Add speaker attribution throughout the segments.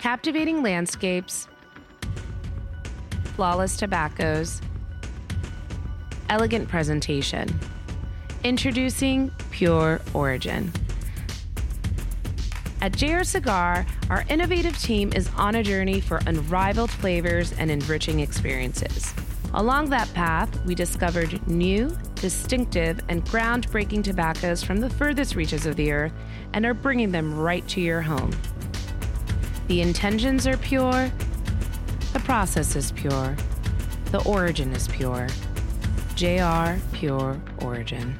Speaker 1: captivating landscapes, flawless tobaccos, elegant presentation. Introducing Pure Origin. At JR Cigar, our innovative team is on a journey for unrivaled flavors and enriching experiences. Along that path, we discovered new, distinctive, and groundbreaking tobaccos from the furthest reaches of the earth and are bringing them right to your home. The intentions are pure, the process is pure, the origin is pure. JR Pure Origin.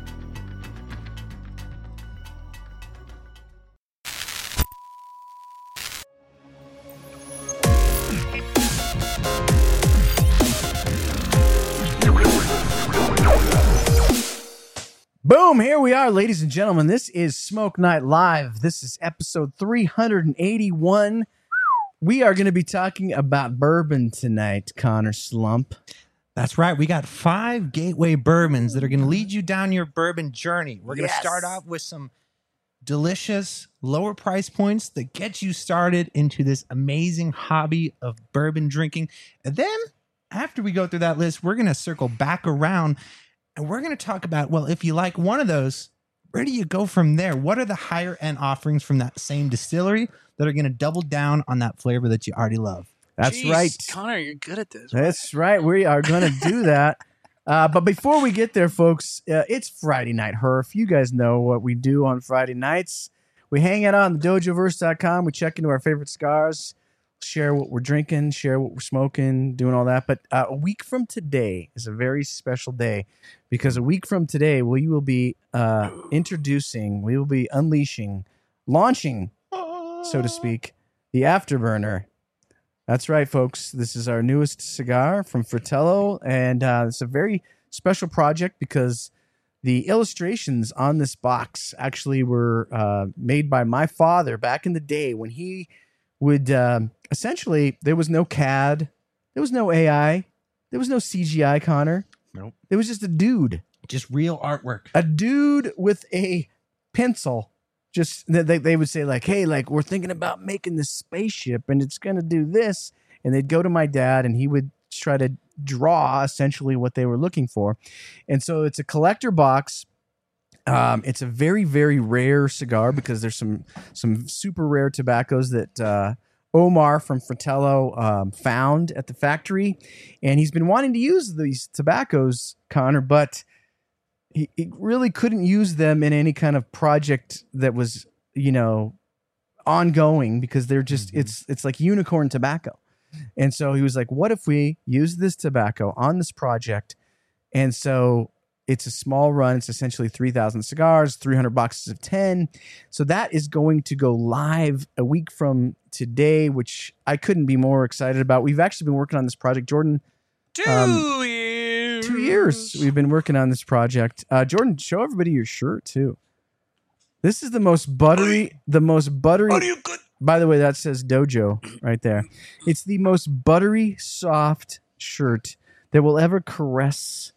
Speaker 2: Boom, here we are, ladies and gentlemen. This is Smoke Night Live. This is episode 381. We are going to be talking about bourbon tonight, Conner Slump.
Speaker 3: That's right. We got five gateway bourbons that are going to mm-hmm. lead you down your bourbon journey. We're going to
Speaker 2: Yes.
Speaker 3: start off with some delicious lower price points that get you started into this amazing hobby of bourbon drinking. And then after we go through that list, we're going to circle back around and we're going to talk about well, if you like one of those, where do you go from there? What are the higher end offerings from that same distillery that are going to double down on that flavor that you already love?
Speaker 2: That's
Speaker 4: Jeez,
Speaker 2: right.
Speaker 4: Conner. You're good at this.
Speaker 2: That's right. We are going to do that. Uh, but before we get there, folks, uh, it's Friday night, Herf. You guys know what we do on Friday nights. We hang out on the dojoverse.com. We check into our favorite cigars, share what we're drinking, share what we're smoking, doing all that. But uh, a week from today is a very special day because a week from today, we will be uh, introducing, we will be unleashing, launching, so to speak, the Afterburner. That's right, folks. This is our newest cigar from Fratello, and uh, it's a very special project because the illustrations on this box actually were uh, made by my father back in the day when he would um essentially there was no CAD, there was no AI, there was no CGI. Conner,
Speaker 4: Nope.
Speaker 2: It was just a dude,
Speaker 3: Just real artwork.
Speaker 2: a dude with a pencil. Just they, they they would say like, "Hey, like we're thinking about making this spaceship, and it's gonna do this." And they'd go to my dad, and he would try to draw essentially what they were looking for. And so it's a collector box. Um, it's a very very rare cigar because there's some some super rare tobaccos that uh, Omar from Fratello um, found at the factory, and he's been wanting to use these tobaccos, Conner, but he, he really couldn't use them in any kind of project that was you know ongoing because they're just
Speaker 3: Mhm.
Speaker 2: it's it's like unicorn tobacco. And so he was like what if we use this tobacco on this project? And so it's a small run it's essentially 3000 cigars 300 boxes of 10 so that is going to go live a week from today which i couldn't be more excited about we've actually been working on this project jordan
Speaker 4: Two
Speaker 2: Um,
Speaker 4: years.
Speaker 2: two years we've been working on this project. Uh, Jordan, show everybody your shirt too. This is the most buttery, the most buttery.
Speaker 4: Are you good?
Speaker 2: By the way, that says Dojo right there. It's the most buttery, soft shirt that will ever caress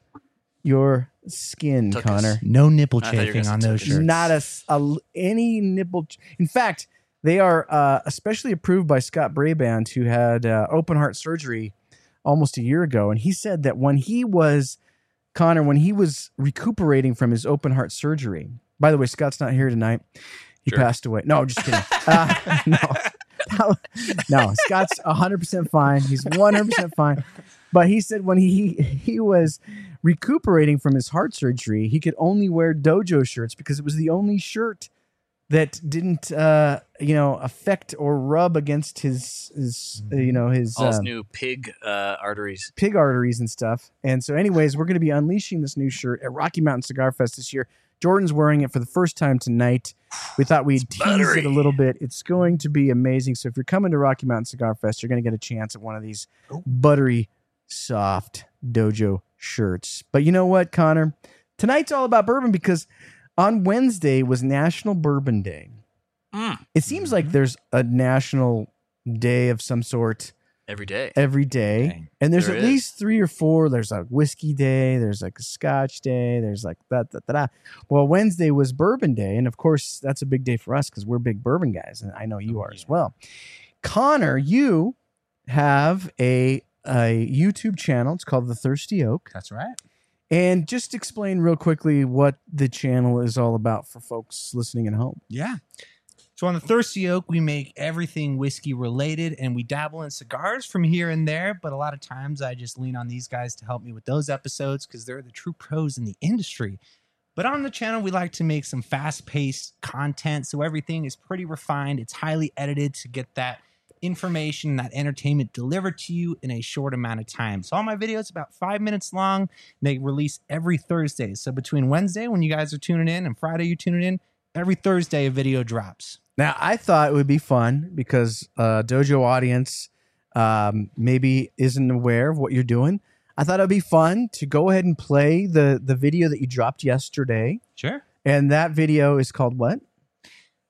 Speaker 2: your skin,
Speaker 4: Tuckus.
Speaker 2: Conner.
Speaker 3: No nipple
Speaker 4: I thought you were
Speaker 3: chafing
Speaker 4: gonna
Speaker 3: on
Speaker 4: say
Speaker 3: those
Speaker 4: tuckus.
Speaker 3: shirts.
Speaker 2: Not a, s- a l- any nipple. ch- In fact, they are uh, especially approved by Scott Brabant, who had uh, open heart surgery almost a year ago, and he said that when he was Conner, when he was recuperating from his open heart surgery. By the way, Scott's not here tonight. He
Speaker 4: Sure.
Speaker 2: passed away. No, just kidding. Uh, no, no, Scott's 100% fine. He's 100% fine. But he said when he he was recuperating from his heart surgery, he could only wear dojo shirts because it was the only shirt that didn't uh you know affect or rub against his his uh, you know his
Speaker 4: All his
Speaker 2: um,
Speaker 4: new pig uh, arteries.
Speaker 2: pig arteries and stuff. And so, anyways, we're going to be unleashing this new shirt at Rocky Mountain Cigar Fest this year. Jordan's wearing it for the first time tonight. We thought we'd
Speaker 4: It's
Speaker 2: tease it a little bit. It's going to be amazing. So, if you're coming to Rocky Mountain Cigar Fest, you're going to get a chance at one of these
Speaker 3: Oh.
Speaker 2: buttery, soft dojo shirts. But you know what, Conner? Tonight's all about bourbon because on Wednesday was National Bourbon Day.
Speaker 4: Mm,
Speaker 2: It seems like there's a national day of some sort
Speaker 4: every day.
Speaker 2: every day.
Speaker 3: Okay.
Speaker 2: And there's
Speaker 4: There
Speaker 2: at
Speaker 4: is.
Speaker 2: least three or four. There's a whiskey day. There's like a scotch day. There's like that, that, that. Well, Wednesday was bourbon day. And of course, that's a big day for us because we're big bourbon guys. And I know you are as well. Conner, you have a a YouTube channel. It's called The Thirsty Oak.
Speaker 5: That's right.
Speaker 2: And just explain real quickly what the channel is all about for folks listening at home.
Speaker 5: Yeah. So on the Thirsty Oak, we make everything whiskey related and we dabble in cigars from here and there. But a lot of times I just lean on these guys to help me with those episodes because they're the true pros in the industry. But on the channel, we like to make some fast paced content. So everything is pretty refined, it's highly edited to get that information, that entertainment delivered to you in a short amount of time. So all my videos about five minutes long. They release every Thursday. So between Wednesday, when you guys are tuning in, and Friday, you tuning in, every Thursday a video drops.
Speaker 2: Now, I thought it would be fun because uh, Dojo audience um, maybe isn't aware of what you're doing. I thought it'd be fun to go ahead and play the the video that you dropped yesterday,
Speaker 5: Sure.
Speaker 2: and that video is called what?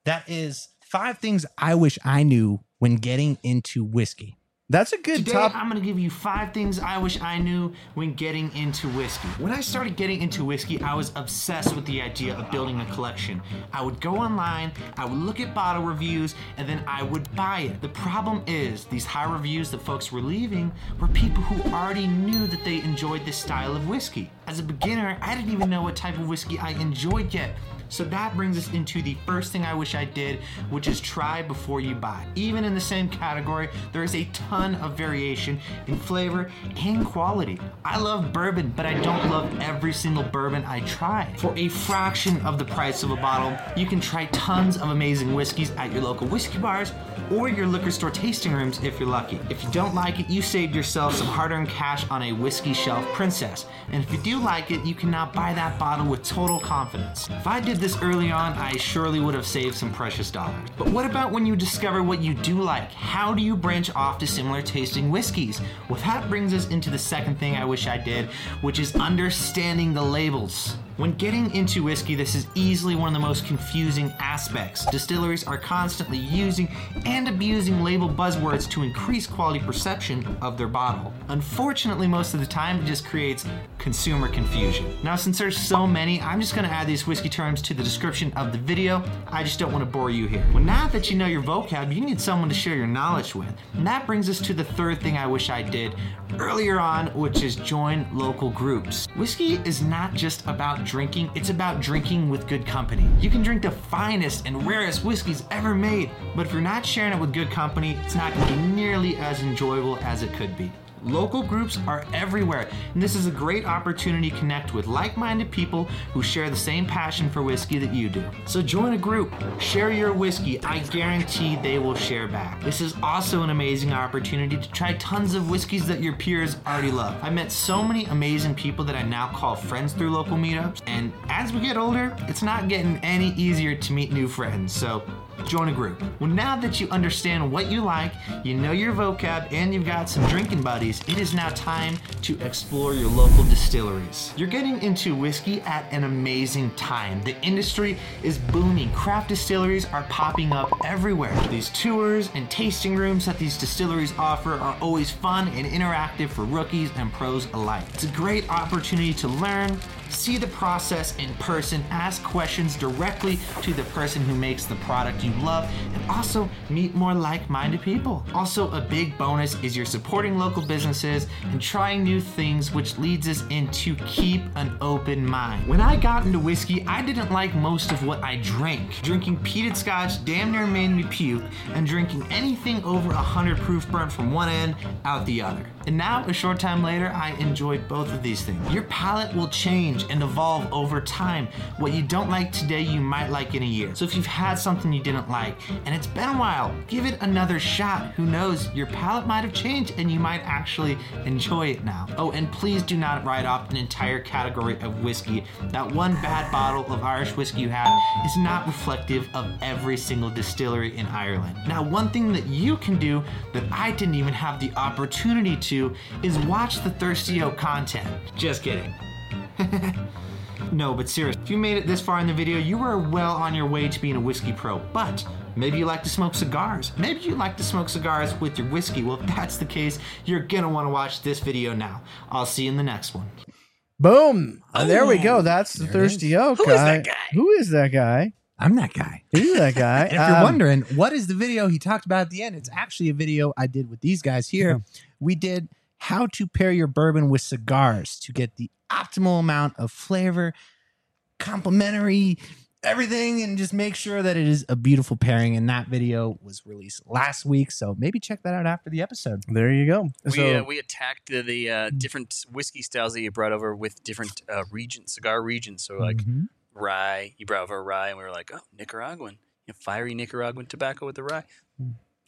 Speaker 5: That is five things I wish I knew when getting into whiskey.
Speaker 2: That's a good
Speaker 3: Today,
Speaker 2: top.
Speaker 3: I'm going to give you five things I wish I knew when getting into whiskey. When I started getting into whiskey, I was obsessed with the idea of building a collection. I would go online, I would look at bottle reviews, and then I would buy it. The problem is, these high reviews that folks were leaving were people who already knew that they enjoyed this style of whiskey. As a beginner, I didn't even know what type of whiskey I enjoyed yet. So that brings us into the first thing I wish I did, which is try before you buy. Even in the same category, there is a ton of variation in flavor and quality. I love bourbon, but I don't love every single bourbon I try. For a fraction of the price of a bottle, you can try tons of amazing whiskeys at your local whiskey bars or your liquor store tasting rooms if you're lucky. If you don't like it, you saved yourself some hard earned cash on a whiskey shelf princess. And if you do like it, you can now buy that bottle with total confidence. If I did this early on, I surely would have saved some precious dollars. But what about when you discover what you do like? How do you branch off to similar tasting whiskeys? Well, that brings us into the second thing I wish I did, which is understanding the labels. When getting into whiskey, this is easily one of the most confusing aspects. Distilleries are constantly using and abusing label buzzwords to increase quality perception of their bottle. Unfortunately, most of the time, it just creates consumer confusion. Now, since there's so many, I'm just gonna add these whiskey terms to the description of the video. I just don't wanna bore you here. Well, now that you know your vocab, you need someone to share your knowledge with. And that brings us to the third thing I wish I did earlier on, which is join local groups. Whiskey is not just about drinking, it's about drinking with good company. You can drink the finest and rarest whiskeys ever made, but if you're not sharing it with good company, it's not nearly as enjoyable as it could be. Local groups are everywhere, and this is a great opportunity to connect with like minded people who share the same passion for whiskey that you do. So join a group, share your whiskey. I guarantee they will share back. This is also an amazing opportunity to try tons of whiskeys that your peers already love. I met so many amazing people that I now call friends through local meetups, and as we get older, it's not getting any easier to meet new friends. So join a group. Well, now that you understand what you like, you know your vocab, and you've got some drinking buddies, it is now time to explore your local distilleries. You're getting into whiskey at an amazing time. The industry is booming. Craft distilleries are popping up everywhere. These tours and tasting rooms that these distilleries offer are always fun and interactive for rookies and pros alike. It's a great opportunity to learn, see the process in person, ask questions directly to the person who makes the product you love, and also meet more like minded people. Also, a big bonus is you're supporting local businesses and trying new things, which leads us into keep an open mind. When I got into whiskey, I didn't like most of what I drank. Drinking peated scotch damn near made me puke, and drinking anything over 100 proof burnt from one end out the other. And now, a short time later, I enjoy both of these things. Your palate will change and evolve over time. What you don't like today, you might like in a year. So if you've had something you didn't like and it's been a while, give it another shot. Who knows? Your palate might have changed and you might actually enjoy it now. Oh, and please do not write off an entire category of whiskey. That one bad bottle of Irish whiskey you had is not reflective of every single distillery in Ireland. Now, one thing that you can do that I didn't even have the opportunity to is watch the Thirsty Oak content. Just kidding. no, but seriously, if you made it this far in the video, you are well on your way to being a whiskey pro. But maybe you like to smoke cigars. Maybe you like to smoke cigars with your whiskey. Well, if that's the case, you're gonna want to watch this video now. I'll see you in the next one.
Speaker 2: Boom. Uh, there we go. That's the Thirsty Oak
Speaker 4: Who is
Speaker 2: guy.
Speaker 4: that guy?
Speaker 2: Who is that guy?
Speaker 3: I'm that guy.
Speaker 2: He's that guy.
Speaker 3: If you're
Speaker 2: Um,
Speaker 3: wondering, what is the video he talked about at the end? It's actually a video I did with these guys here. We did how to pair your bourbon with cigars to get the optimal amount of flavor, complementary, everything, and just make sure that it is a beautiful pairing. And that video was released last week. So maybe check that out after the episode.
Speaker 2: there you go.
Speaker 4: We,
Speaker 2: so
Speaker 4: uh, we attacked the, the uh, different whiskey styles that you brought over with different uh, regions, cigar regions. So like
Speaker 3: Mhm.
Speaker 4: Rye, you brought over rye, and we were like, oh, Nicaraguan, you know, fiery Nicaraguan tobacco with the rye.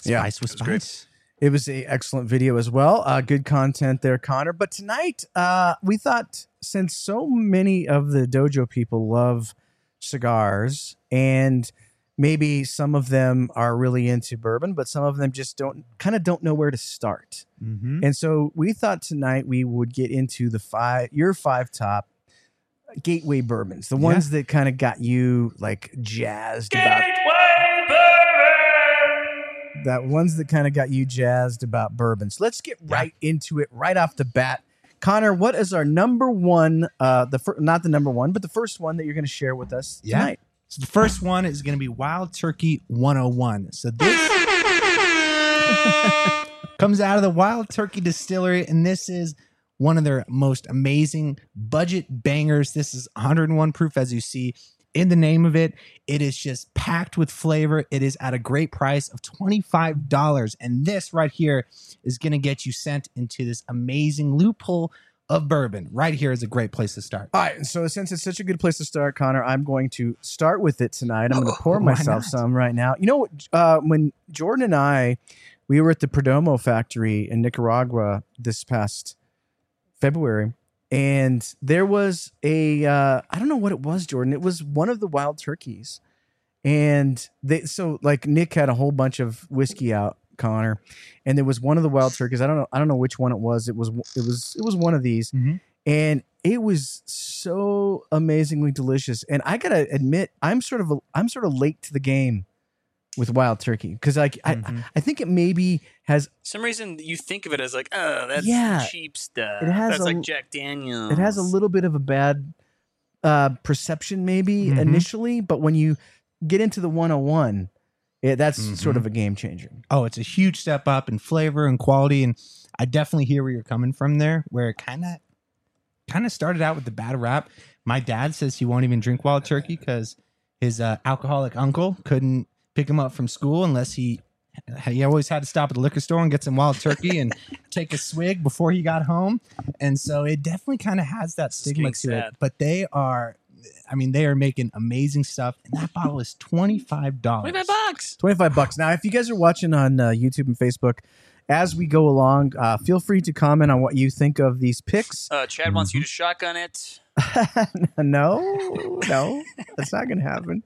Speaker 2: Yeah,
Speaker 3: spice with
Speaker 4: it was great.
Speaker 2: It was a excellent video as well. Uh, good content there, Conner. But tonight, uh, we thought since so many of the dojo people love cigars, and maybe some of them are really into bourbon, but some of them just don't kind of don't know where to start.
Speaker 3: Mhm.
Speaker 2: And so we thought tonight we would get into the five your five top gateway bourbons, the ones that kind of got you like jazzed about that ones that kind of got you jazzed about bourbons. Let's get right into it right off the bat. Conner, what is our number one? Uh, the fir- not the number one, but the first one that you're going to share with us
Speaker 3: Yeah.
Speaker 2: tonight.
Speaker 3: So the first one is going to be Wild Turkey 101. So this comes out of the Wild Turkey Distillery, and this is one of their most amazing budget bangers. This is 101 proof, as you see in the name of it. It is just packed with flavor. It is at a great price of $25. And this right here is going to get you sent into this amazing loophole of bourbon. Right here is a great place to start.
Speaker 2: All right, so since it's such a good place to start, Conner, I'm going to start with it tonight. I'm going to pour myself
Speaker 3: not?
Speaker 2: some right now. You know, uh, when Jordan and I, we were at the Perdomo factory in Nicaragua this past February, and there was a uh, I don't know what it was, Jordan. It was one of the wild turkeys, and they so like Nick had a whole bunch of whiskey out, Conner, and there was one of the wild turkeys. I don't know. I don't know which one it was. It was it was it was one of these
Speaker 3: Mhm.
Speaker 2: and it was so amazingly delicious. And I gotta admit, I'm sort of a, I'm sort of late to the game with wild turkey because like
Speaker 3: Mhm.
Speaker 2: I I think it maybe has
Speaker 4: some reason you think of it as like, oh, that's
Speaker 2: Yeah.
Speaker 4: cheap stuff.
Speaker 2: It has
Speaker 4: that's
Speaker 2: a-
Speaker 4: like Jack Daniels.
Speaker 2: it has a little bit of a bad uh, perception maybe
Speaker 3: Mhm.
Speaker 2: initially, but when you get into the 101, it, that's
Speaker 3: Mhm.
Speaker 2: sort of a game changer.
Speaker 3: oh, it's a huge step up in flavor and quality. And I definitely hear where you're coming from there, where it kind of kind of started out with the bad rap. My dad says he won't even drink wild turkey because his uh, alcoholic uncle couldn't pick him up from school unless he he always had to stop at the liquor store and get some wild turkey and take a swig before he got home. And so it definitely kind of has that stigma
Speaker 4: getting
Speaker 3: to it. But they are, I mean, they are making amazing stuff. And that bottle is twenty five dollars.
Speaker 4: 25 bucks.
Speaker 2: 25 bucks. Now, if you guys are watching on uh, YouTube and Facebook, as we go along, uh, feel free to comment on what you think of these picks.
Speaker 4: Uh, Chad wants you to shotgun it.
Speaker 2: no, no, that's not going to happen.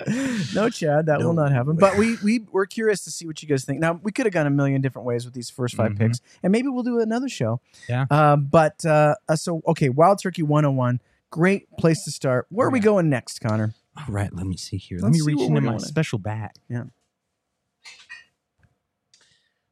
Speaker 2: No, Chad, that will not happen. But we we we're curious to see what you guys think. Now, we could have gone a million different ways with these first 5
Speaker 3: Mhm.
Speaker 2: picks, and maybe we'll do another show.
Speaker 3: Yeah.
Speaker 2: Um, but uh, uh, so okay, Wild Turkey 101, great place to start. Where are we going next, Conner?
Speaker 3: All right, let me see here.
Speaker 2: Let's
Speaker 3: let me reach into my special bag.
Speaker 2: Yeah.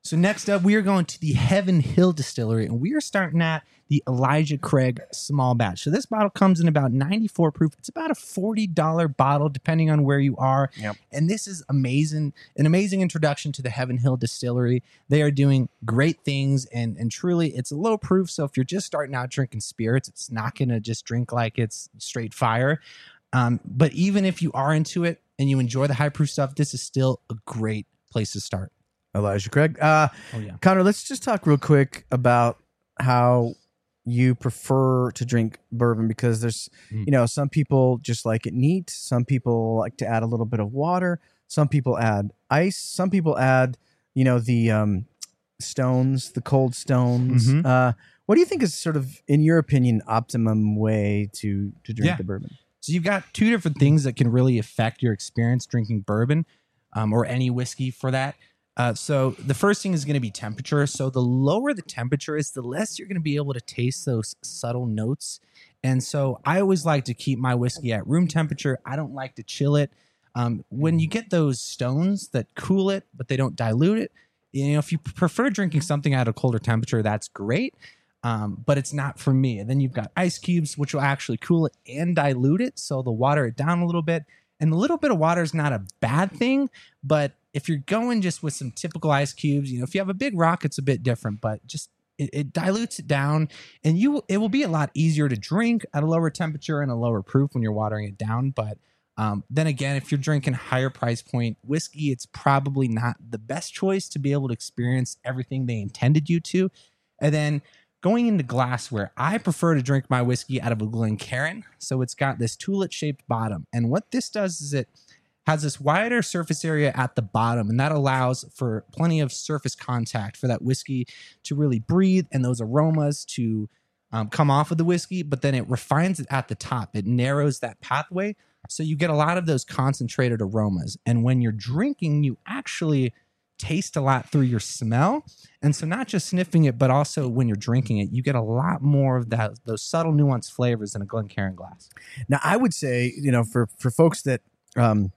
Speaker 3: So next up, we are going to the Heaven Hill Distillery, and we are starting at the Elijah Craig Small Batch. So this bottle comes in about 94 proof. It's about a $40 bottle, depending on where you are.
Speaker 2: Yep.
Speaker 3: And this is amazing, an amazing introduction to the Heaven Hill Distillery. They are doing great things, and and truly, it's a low proof. So if you're just starting out drinking spirits, it's not gonna just drink like it's straight fire. Um, but even if you are into it and you enjoy the high proof stuff, this is still a great place to start.
Speaker 2: Elijah Craig. Uh,
Speaker 3: Oh yeah.
Speaker 2: Conner, let's just talk real quick about how you prefer to drink bourbon because there's,
Speaker 3: Mm.
Speaker 2: you know, some people just like it neat. Some people like to add a little bit of water. Some people add ice. Some people add, you know, the um, stones, the cold stones.
Speaker 3: Mhm.
Speaker 2: Uh, what do you think is sort of, in your opinion, optimum way to to drink
Speaker 3: Yeah.
Speaker 2: the bourbon?
Speaker 3: So you've got two different things that can really affect your experience drinking bourbon, um, or any whiskey for that. Uh, so the first thing is going to be temperature. So the lower the temperature is, the less you're going to be able to taste those subtle notes. And so I always like to keep my whiskey at room temperature. I don't like to chill it. Um, when you get those stones that cool it, but they don't dilute it, you know, if you prefer drinking something at a colder temperature, that's great. Um, but it's not for me. And then you've got ice cubes, which will actually cool it and dilute it. So they'll water it down a little bit. And a little bit of water is not a bad thing, but if you're going just with some typical ice cubes, you know, if you have a big rock, it's a bit different, but just it, it dilutes it down and you it will be a lot easier to drink at a lower temperature and a lower proof when you're watering it down. But um, then again, if you're drinking higher price point whiskey, it's probably not the best choice to be able to experience everything they intended you to. And then going into glassware, I prefer to drink my whiskey out of a Glencairn. So it's got this tulip shaped bottom. And what this does is it has this wider surface area at the bottom, and that allows for plenty of surface contact for that whiskey to really breathe and those aromas to um, come off of the whiskey. But then it refines it at the top, it narrows that pathway. So you get a lot of those concentrated aromas. And when you're drinking, you actually taste a lot through your smell. And so not just sniffing it, but also when you're drinking it, you get a lot more of that those subtle nuanced flavors in a Glencairn glass.
Speaker 2: Now, I would say, you know, for for folks that um,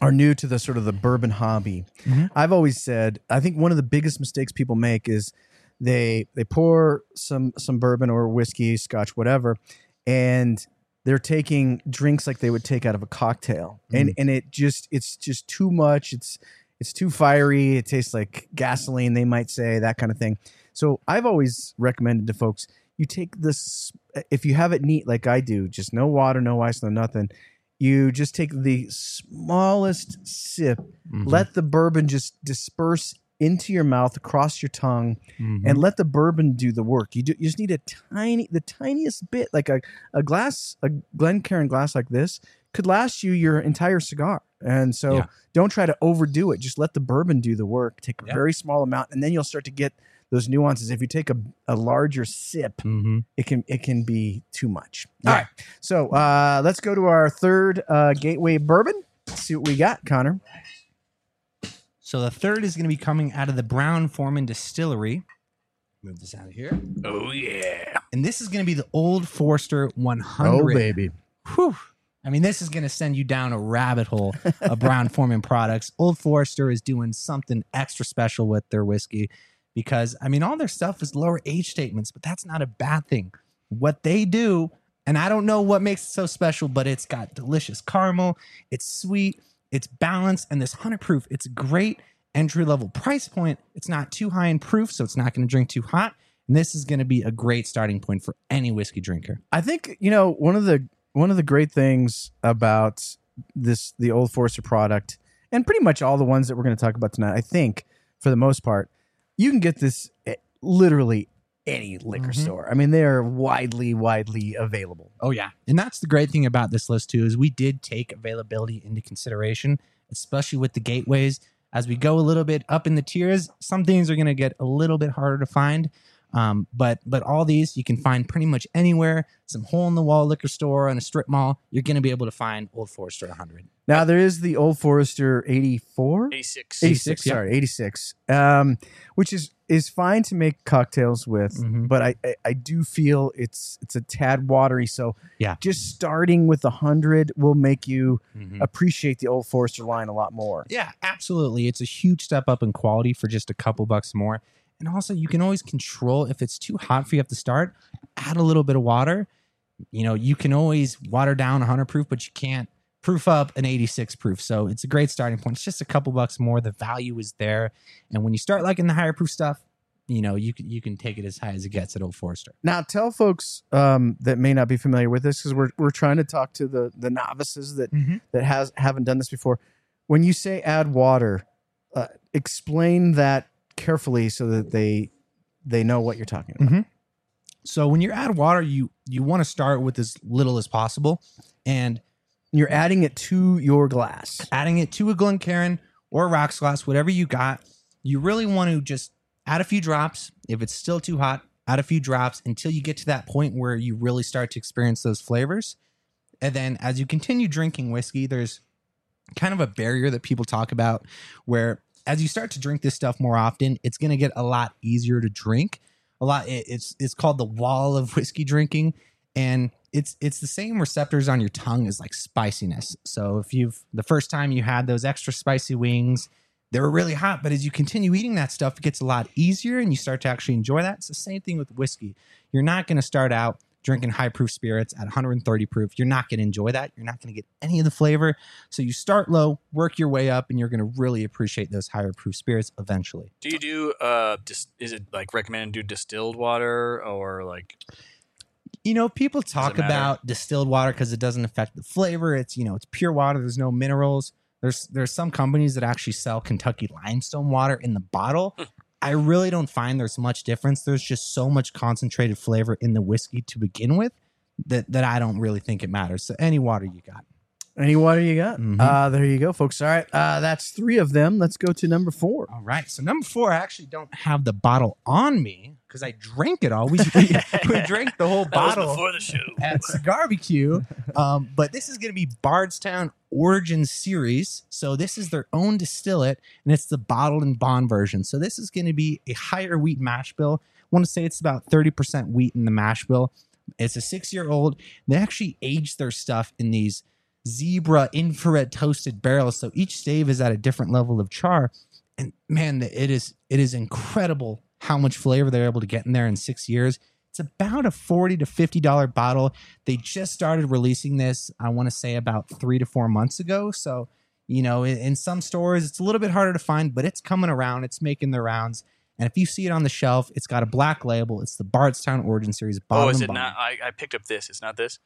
Speaker 2: are new to the sort of the bourbon hobby,
Speaker 3: Mhm.
Speaker 2: I've always said I think one of the biggest mistakes people make is they they pour some some bourbon or whiskey, scotch, whatever, and they're taking drinks like they would take out of a cocktail, and and it just it's just too much. It's it's too fiery. It tastes like gasoline. They might say that kind of thing. So I've always recommended to folks you take this if you have it neat like I do, just no water, no ice, no nothing. You just take the smallest sip, let the bourbon just disperse into your mouth, across your tongue,
Speaker 3: Mhm.
Speaker 2: and let the bourbon do the work. You, do, you just need a tiny, the tiniest bit, like a, a glass, a Glencairn glass like this could last you your entire cigar. And so
Speaker 3: Yeah.
Speaker 2: don't try to overdo it. Just let the bourbon do the work. Take a
Speaker 3: Yeah.
Speaker 2: very small amount, and then you'll start to get those nuances. If you take a, a larger sip,
Speaker 3: Mhm.
Speaker 2: it can it can be too much.
Speaker 3: Yeah.
Speaker 2: All right. So uh, let's go to our third uh, gateway bourbon. Let's see what we got, Conner.
Speaker 3: So the third is going to be coming out of the Brown-Forman Distillery. Move this out of here.
Speaker 4: Oh yeah.
Speaker 3: And this is going to be the Old Forester 100.
Speaker 2: Oh baby.
Speaker 3: Whew. I mean, this is going to send you down a rabbit hole of Brown-Forman products. Old Forester is doing something extra special with their whiskey because, I mean, all their stuff is lower age statements, but that's not a bad thing. What they do, and I don't know what makes it so special, but it's got delicious caramel, it's sweet, it's balanced, and this 100 proof, it's great entry level price point. It's not too high in proof, so it's not going to drink too hot. And this is going to be a great starting point for any whiskey drinker.
Speaker 2: I think you know one of the one of the great things about this the Old Forester product, and pretty much all the ones that we're going to talk about tonight. I think for the most part, you can get this at literally any liquor
Speaker 3: Mhm.
Speaker 2: store. I mean, they are widely widely available.
Speaker 3: Oh yeah. And that's the great thing about this list too is we did take availability into consideration, especially with the gateways. As we go a little bit up in the tiers, some things are going to get a little bit harder to find. Um, but but all these you can find pretty much anywhere. Some hole in the wall liquor store and a strip mall, you're going to be able to find Old Forester 100.
Speaker 2: Now there is the Old Forester 84.
Speaker 4: 86.
Speaker 2: 86
Speaker 3: yeah.
Speaker 2: sorry 86 um which is is fine to make cocktails with
Speaker 3: Mhm.
Speaker 2: but I, I i do feel it's it's a tad watery so
Speaker 3: Yeah.
Speaker 2: just starting with a hundred will make you
Speaker 3: Mhm.
Speaker 2: appreciate the old forester line a lot more
Speaker 3: Yeah, absolutely. It's a huge step up in quality for just a couple bucks more. And also, you can always control if it's too hot for you at the start, add a little bit of water. You know, you can always water down 100 proof, but you can't proof up an 86 proof. So it's a great starting point. It's just a couple bucks more. The value is there. And when you start liking the higher proof stuff, you know, you can, you can take it as high as it gets at Old Forester.
Speaker 2: now tell folks um that may not be familiar with this because we're, we're trying to talk to the the novices that that has haven't done this before when you say add water uh, explain that carefully so that they they know what you're talking about
Speaker 3: Mhm. So when you add water, you you want to start with as little as possible. And
Speaker 2: you're adding it to your glass
Speaker 3: adding it to a Glencairn or a rocks glass, whatever you got, you really want to just add a few drops. If it's still too hot, add a few drops until you get to that point where you really start to experience those flavors. And then as you continue drinking whiskey, there's kind of a barrier that people talk about where as you start to drink this stuff more often, it's going to get a lot easier to drink. A lot it- it's it's called the wall of whiskey drinking and it's it's the same receptors on your tongue as like spiciness. So if you've the first time you had those extra spicy wings, they were really hot, but as you continue eating that stuff, it gets a lot easier and you start to actually enjoy that. It's the same thing with whiskey. You're not going to start out drinking high proof spirits at 130 proof. You're not going to enjoy that. You're not going to get any of the flavor. So you start low, work your way up, and you're going to really appreciate those higher proof spirits eventually.
Speaker 4: Do you do uh dis- is it like recommended to do distilled water or like
Speaker 3: You know, people talk about distilled water because it doesn't affect the flavor. It's you know, it's pure water. There's no minerals. There's there's some companies that actually sell Kentucky limestone water in the bottle. I really don't find there's much difference. There's just so much concentrated flavor in the whiskey to begin with that that I don't really think it matters. So any water you got.
Speaker 2: Any water you got?
Speaker 3: Mhm.
Speaker 2: Uh, there you go, folks. All right, uh, that's three of them. Let's go to number four.
Speaker 3: All right. So number four, I actually don't have the bottle on me because I drank it all. We, we, we drank the whole bottle.
Speaker 4: before the show?
Speaker 3: at Barbecue. Um, but this is going to be Bardstown Origin Series. So this is their own distillate, and it's the bottled and bond version. So this is going to be a higher wheat mash bill. I want to say it's about 30% wheat in the mash bill. It's a six year old. They actually age their stuff in these zebra infrared toasted barrels. So each stave is at a different level of char. And man, it is it is incredible how much flavor they're able to get in there in six years. It's about a forty to fifty dollar bottle. They just started releasing this. I want to say about three to four months ago. So you know, in, in some stores it's a little bit harder to find, but it's coming around. It's making the rounds. And if you see it on the shelf, it's got a black label. It's the Bardstown Origin Series.
Speaker 4: Oh,
Speaker 3: bottle
Speaker 4: is it not? I, I picked up this. It's not this.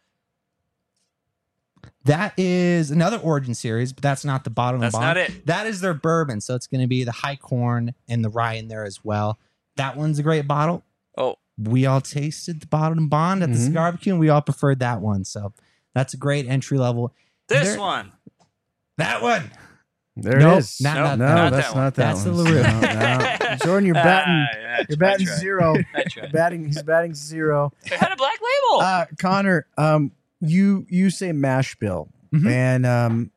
Speaker 3: That is another Origin series, but that's not the bottom
Speaker 4: That's
Speaker 3: of the bond.
Speaker 4: not it.
Speaker 3: That is their bourbon, so it's going to be the high corn and the rye in there as well. That one's a great bottle.
Speaker 4: Oh,
Speaker 3: We all tasted the bottle and bond at the
Speaker 2: Mhm.
Speaker 3: cigar barbecue, and we all preferred that one. So that's a great entry level.
Speaker 4: this
Speaker 3: There-
Speaker 4: one.
Speaker 3: That one.
Speaker 2: There
Speaker 3: Nope,
Speaker 2: it is.
Speaker 3: not-
Speaker 2: no,
Speaker 3: not
Speaker 2: no,
Speaker 3: that
Speaker 4: one.
Speaker 2: that's
Speaker 4: Not
Speaker 2: not
Speaker 4: that
Speaker 2: that
Speaker 3: That's the
Speaker 2: one.
Speaker 3: LaRue.
Speaker 2: No, no. Jordan, you're batting.
Speaker 4: Ah, yeah,
Speaker 2: You're batting zero.
Speaker 4: I
Speaker 2: You're
Speaker 4: tried.
Speaker 2: batting. He's batting zero.
Speaker 4: It had a black label.
Speaker 2: Uh, Conner, um, you you say mash bill,
Speaker 3: Mhm.
Speaker 2: and um,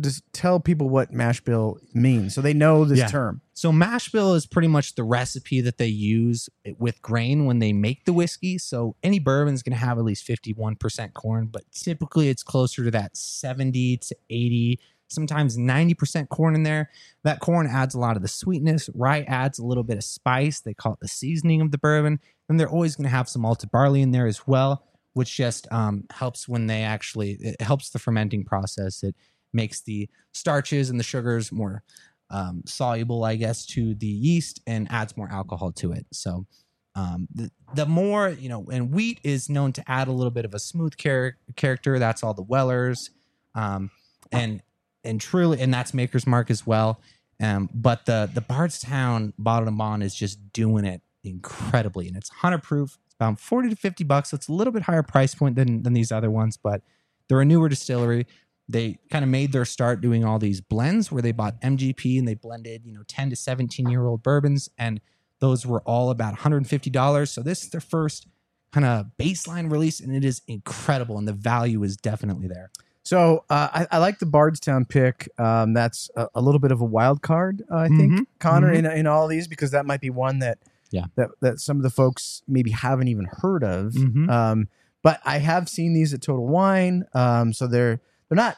Speaker 2: just tell people what mash bill means, so they know this
Speaker 3: Yeah.
Speaker 2: term.
Speaker 3: So mash bill is pretty much the recipe that they use with grain when they make the whiskey. So any bourbon is going to have at least 51% corn, but typically it's closer to that 70 to 80, sometimes 90% corn in there. That corn adds a lot of the sweetness. Rye adds a little bit of spice. They call it the seasoning of the bourbon. And they're always going to have some malted barley in there as well, which just um, helps when they actually, it helps the fermenting process. It makes the starches and the sugars more um, soluble, I guess, to the yeast and adds more alcohol to it. So um, the, the more, you know, and wheat is known to add a little bit of a smooth char- character. That's all the Wellers. Um, and, and truly, and that's Maker's Mark as well. Um, but the, the Bardstown bottled and bond is just doing it incredibly. And it's 100 proof. About 40 to 50 bucks. So it's a little bit higher price point than, than these other ones, but they're a newer distillery they kind of made their start doing all these blends where they bought MGP and they blended, you know, 10 to 17 year old bourbons. And those were all about $150. So this is their first kind of baseline release and it is incredible. And the value is definitely there.
Speaker 2: So uh, I, I like the Bardstown pick. Um, that's a, a little bit of a wild card, uh, I think,
Speaker 3: Mhm,
Speaker 2: Conner,
Speaker 3: mhm.
Speaker 2: in in all these because that might be one that
Speaker 3: Yeah.
Speaker 2: that that some of the folks maybe haven't even heard of.
Speaker 3: Mhm.
Speaker 2: Um, but I have seen these at Total Wine, um, so they're they're not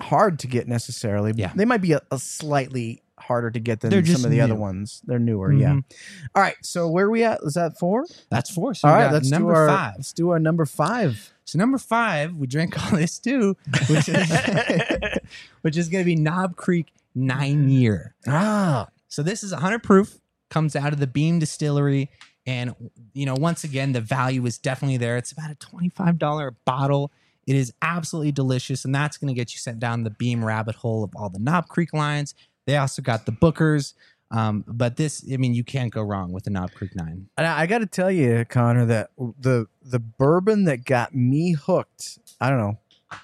Speaker 2: hard to get necessarily.
Speaker 3: Yeah.
Speaker 2: they might be a, a slightly harder to get than some of the other ones. They're newer, yeah.
Speaker 3: Mhm.
Speaker 2: All right, so where are we at? Is that four?
Speaker 3: That's four. So
Speaker 2: All right, let's
Speaker 3: number
Speaker 2: do our
Speaker 3: five.
Speaker 2: let's do our number five.
Speaker 3: So number five, we drank all this too, which is, which is going to be Knob Creek nine year.
Speaker 2: Ah,
Speaker 3: So this is a 100 proof, comes out of the Beam Distillery, and you know once again the value is definitely there. It's about a $25 bottle. It is absolutely delicious, and that's going to get you sent down the Beam rabbit hole of all the Knob Creek lines. They also got the Booker's, um, but this, I mean, you can't go wrong with the Knob Creek Nine.
Speaker 2: And I, I got to tell you, Conner, that the the bourbon that got me hooked, I don't know,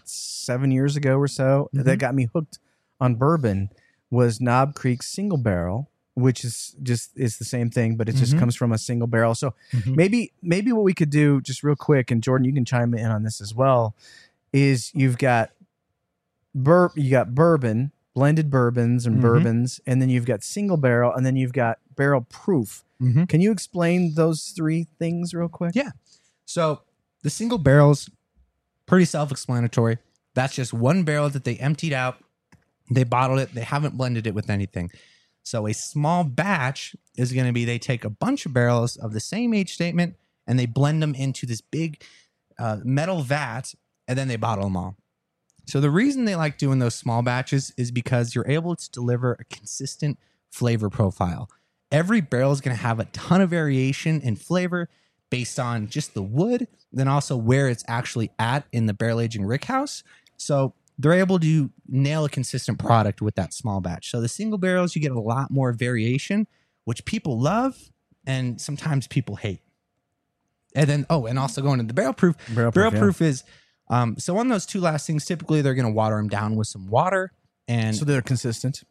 Speaker 2: seven years ago or so,
Speaker 3: Mhm.
Speaker 2: that got me hooked on bourbon was Knob Creek Single Barrel, which is just is the same thing, but it just
Speaker 3: Mhm.
Speaker 2: comes from a single barrel. So
Speaker 3: Mhm.
Speaker 2: maybe maybe what we could do just real quick, and Jordan, you can chime in on this as well, is you've got bur you got bourbon, blended bourbons and
Speaker 3: Mhm.
Speaker 2: bourbons, and then you've got single barrel, and then you've got barrel proof.
Speaker 3: Mhm.
Speaker 2: Can you explain those three things real quick?
Speaker 3: Yeah. So the single barrels, pretty self-explanatory. That's just one barrel that they emptied out. They bottled it. They haven't blended it with anything. So a small batch is going to be they take a bunch of barrels of the same age statement and they blend them into this big uh, metal vat, and then they bottle them all. So the reason they like doing those small batches is because you're able to deliver a consistent flavor profile. Every barrel is going to have a ton of variation in flavor based on just the wood, then also where it's actually at in the barrel aging rick house. So they're able to nail a consistent product with that small batch. So the single barrels, you get a lot more variation, which people love and sometimes people hate. And then, oh, and also going to the barrel proof.
Speaker 2: Barrel
Speaker 3: Barrel
Speaker 2: proof,
Speaker 3: proof,
Speaker 2: yeah.
Speaker 3: is um, so on those two last things. Typically, they're going to water them down with some water, and
Speaker 2: So they're consistent.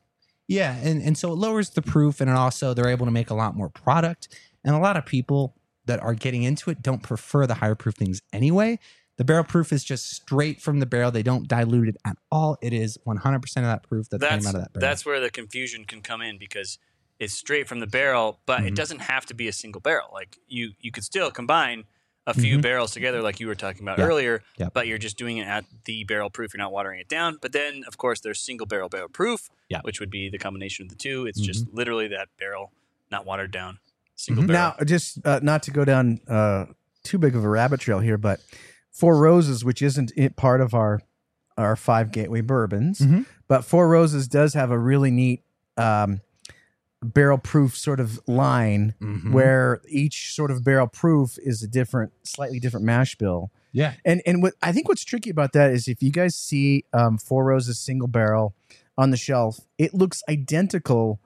Speaker 3: yeah, and and so it lowers the proof, and it also they're able to make a lot more product. And a lot of people that are getting into it don't prefer the higher proof things anyway. The barrel proof is just straight from the barrel. They don't dilute it at all. It is 100% of that proof that
Speaker 4: that's
Speaker 3: came out of that barrel.
Speaker 4: that's where the confusion can come in because it's straight from the barrel, but
Speaker 3: Mm-hmm.
Speaker 4: it doesn't have to be a single barrel. Like you, you could still combine a few barrels together, like you were talking about
Speaker 3: Mm-hmm. Yeah.
Speaker 4: earlier.
Speaker 3: Yep.
Speaker 4: But you're just doing it at the barrel proof. You're not watering it down. But then, of course, there's single barrel barrel proof,
Speaker 3: Yeah. Mm-hmm.
Speaker 4: which would be the combination of the two. It's just literally that barrel, not watered down, single barrel.
Speaker 2: Now, just uh, not to go down uh, too big of a rabbit trail here, but Four Roses, which isn't it part of our our five gateway bourbons,
Speaker 3: Mhm.
Speaker 2: but Four Roses does have a really neat um, barrel proof sort of line
Speaker 3: Mhm.
Speaker 2: where each sort of barrel proof is a different, slightly different mash bill.
Speaker 3: yeah.
Speaker 2: And and what I think what's tricky about that is if you guys see um, Four Roses single barrel on the shelf, it looks identical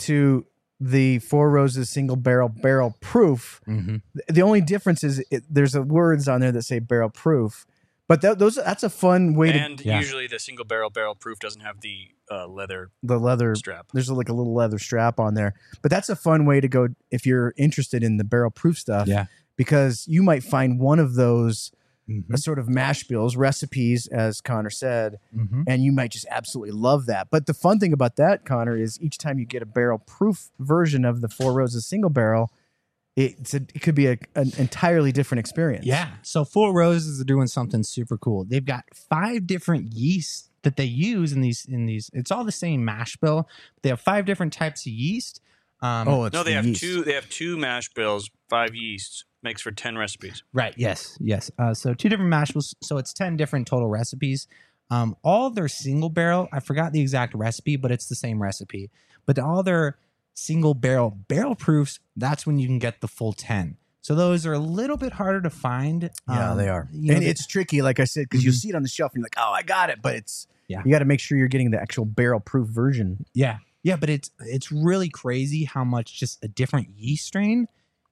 Speaker 2: to the Four Roses single barrel barrel proof.
Speaker 3: Mhm.
Speaker 2: The- The only difference is it, there's a words on there that say barrel proof, but that, those that's a fun way to
Speaker 4: and
Speaker 3: yeah.
Speaker 4: usually the single barrel barrel proof doesn't have the uh, leather
Speaker 2: the leather.
Speaker 4: strap.
Speaker 2: There's like a little leather strap on there, but that's a fun way to go if you're interested in the barrel proof stuff.
Speaker 3: Yeah.
Speaker 2: because you might find one of those
Speaker 3: Mhm.
Speaker 2: uh, sort of mash bills recipes, as Conner said,
Speaker 3: Mhm.
Speaker 2: and you might just absolutely love that. But the fun thing about that, Conner, is each time you get a barrel proof version of the Four Roses single barrel, it's a, it could be a, an entirely different experience.
Speaker 3: Yeah. So Four Roses are doing something super cool. They've got five different yeasts that they use in these in these. It's all the same mash bill. They have five different types of yeast. Um,
Speaker 2: Oh, it's
Speaker 4: No, they
Speaker 2: the
Speaker 4: have
Speaker 2: yeast.
Speaker 4: two. They have two mash bills, five yeasts, makes for ten recipes.
Speaker 3: Right. Yes. Yes. Uh, so two different mash bills. So it's ten different total recipes. Um, all their single barrel. I forgot the exact recipe, but it's the same recipe. But all their single barrel barrel proofs. That's when you can get the full ten. So those are a little bit harder to find.
Speaker 2: Yeah,
Speaker 3: Um,
Speaker 2: they are,
Speaker 3: you know,
Speaker 2: and
Speaker 3: they-
Speaker 2: it's tricky, like I said, because you
Speaker 3: Mhm.
Speaker 2: see it on the shelf and you're like, "Oh, I got it," but it's
Speaker 3: Yeah.
Speaker 2: you got to make sure you're getting the actual barrel proof version.
Speaker 3: Yeah. Yeah, but it's it's really crazy how much just a different yeast strain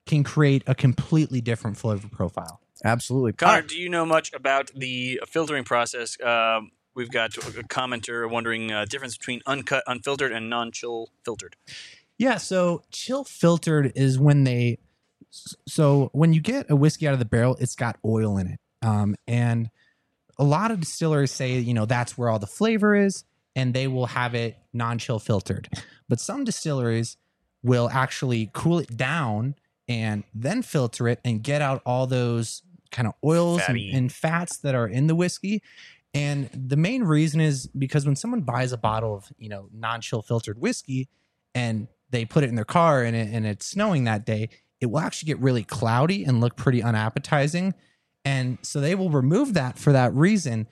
Speaker 3: can create a completely different flavor profile.
Speaker 2: Absolutely, Conner,
Speaker 4: do you know much about the filtering process? Um, we've got a commenter wondering uh, difference between uncut, unfiltered, and non-chill filtered.
Speaker 3: Yeah, so chill filtered is when they so when you get a whiskey out of the barrel, it's got oil in it. Um, and a lot of distillers say, you know, that's where all the flavor is, and they will have it non-chill filtered. But some distilleries will actually cool it down and then filter it and get out all those kind of oils and, and fats that are in the whiskey. And the main reason is because when someone buys a bottle of, you know, non-chill filtered whiskey and they put it in their car and, it, and it's snowing that day, it will actually get really cloudy and look pretty unappetizing. And so they will remove that for that reason.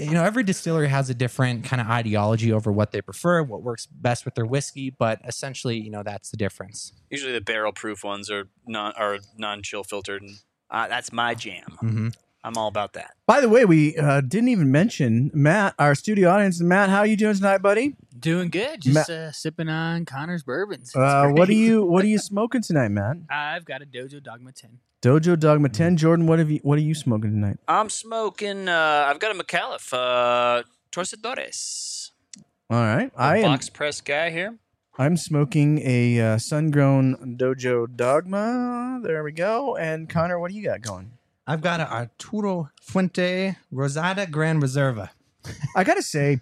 Speaker 3: You know, every distillery has a different kind of ideology over what they prefer, what works best with their whiskey, but essentially, you know, that's the difference.
Speaker 4: Usually, the barrel-proof ones are non are non-chill filtered, and uh, that's my jam.
Speaker 3: Mm-hmm.
Speaker 4: I'm all about that.
Speaker 2: By the way, we uh, didn't even mention Matt, our studio audience. Matt, how are you doing tonight, buddy?
Speaker 6: Doing good. Just uh, sipping on Conner's bourbons.
Speaker 2: Uh, what are you What are you smoking tonight, Matt?
Speaker 6: I've got a Dojo Dogma 10.
Speaker 2: Dojo Dogma Ten. Jordan, what have you What are you smoking tonight?
Speaker 4: I'm smoking. Uh, I've got a McAuliffe uh, Torcedores.
Speaker 2: All right,
Speaker 4: A
Speaker 2: I am.
Speaker 4: box press guy here.
Speaker 2: I'm smoking a uh, sun-grown Dojo Dogma. There we go. And Conner, what do you got going?
Speaker 3: I've got a Arturo Fuente Rosado Gran Reserva.
Speaker 2: I gotta say,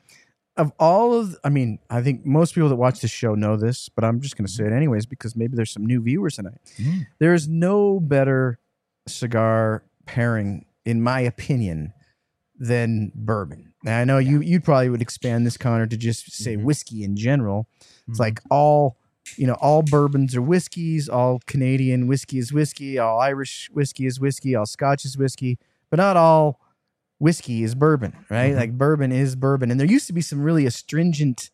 Speaker 2: of all of, I mean, I think most people that watch this show know this, but I'm just gonna say it anyways because maybe there's some new viewers tonight.
Speaker 3: Mm.
Speaker 2: There is no better cigar pairing, in my opinion, than bourbon. Now I know you you probably would expand this, Conner, to just say
Speaker 3: Mhm.
Speaker 2: whiskey in general. It's
Speaker 3: Mhm.
Speaker 2: like all you know, all bourbons are whiskeys, all Canadian whiskey is whiskey, all Irish whiskey is whiskey, all Scotch is whiskey, but not all whiskey is bourbon, right?
Speaker 3: Mhm.
Speaker 2: Like bourbon is bourbon. And there used to be some really astringent,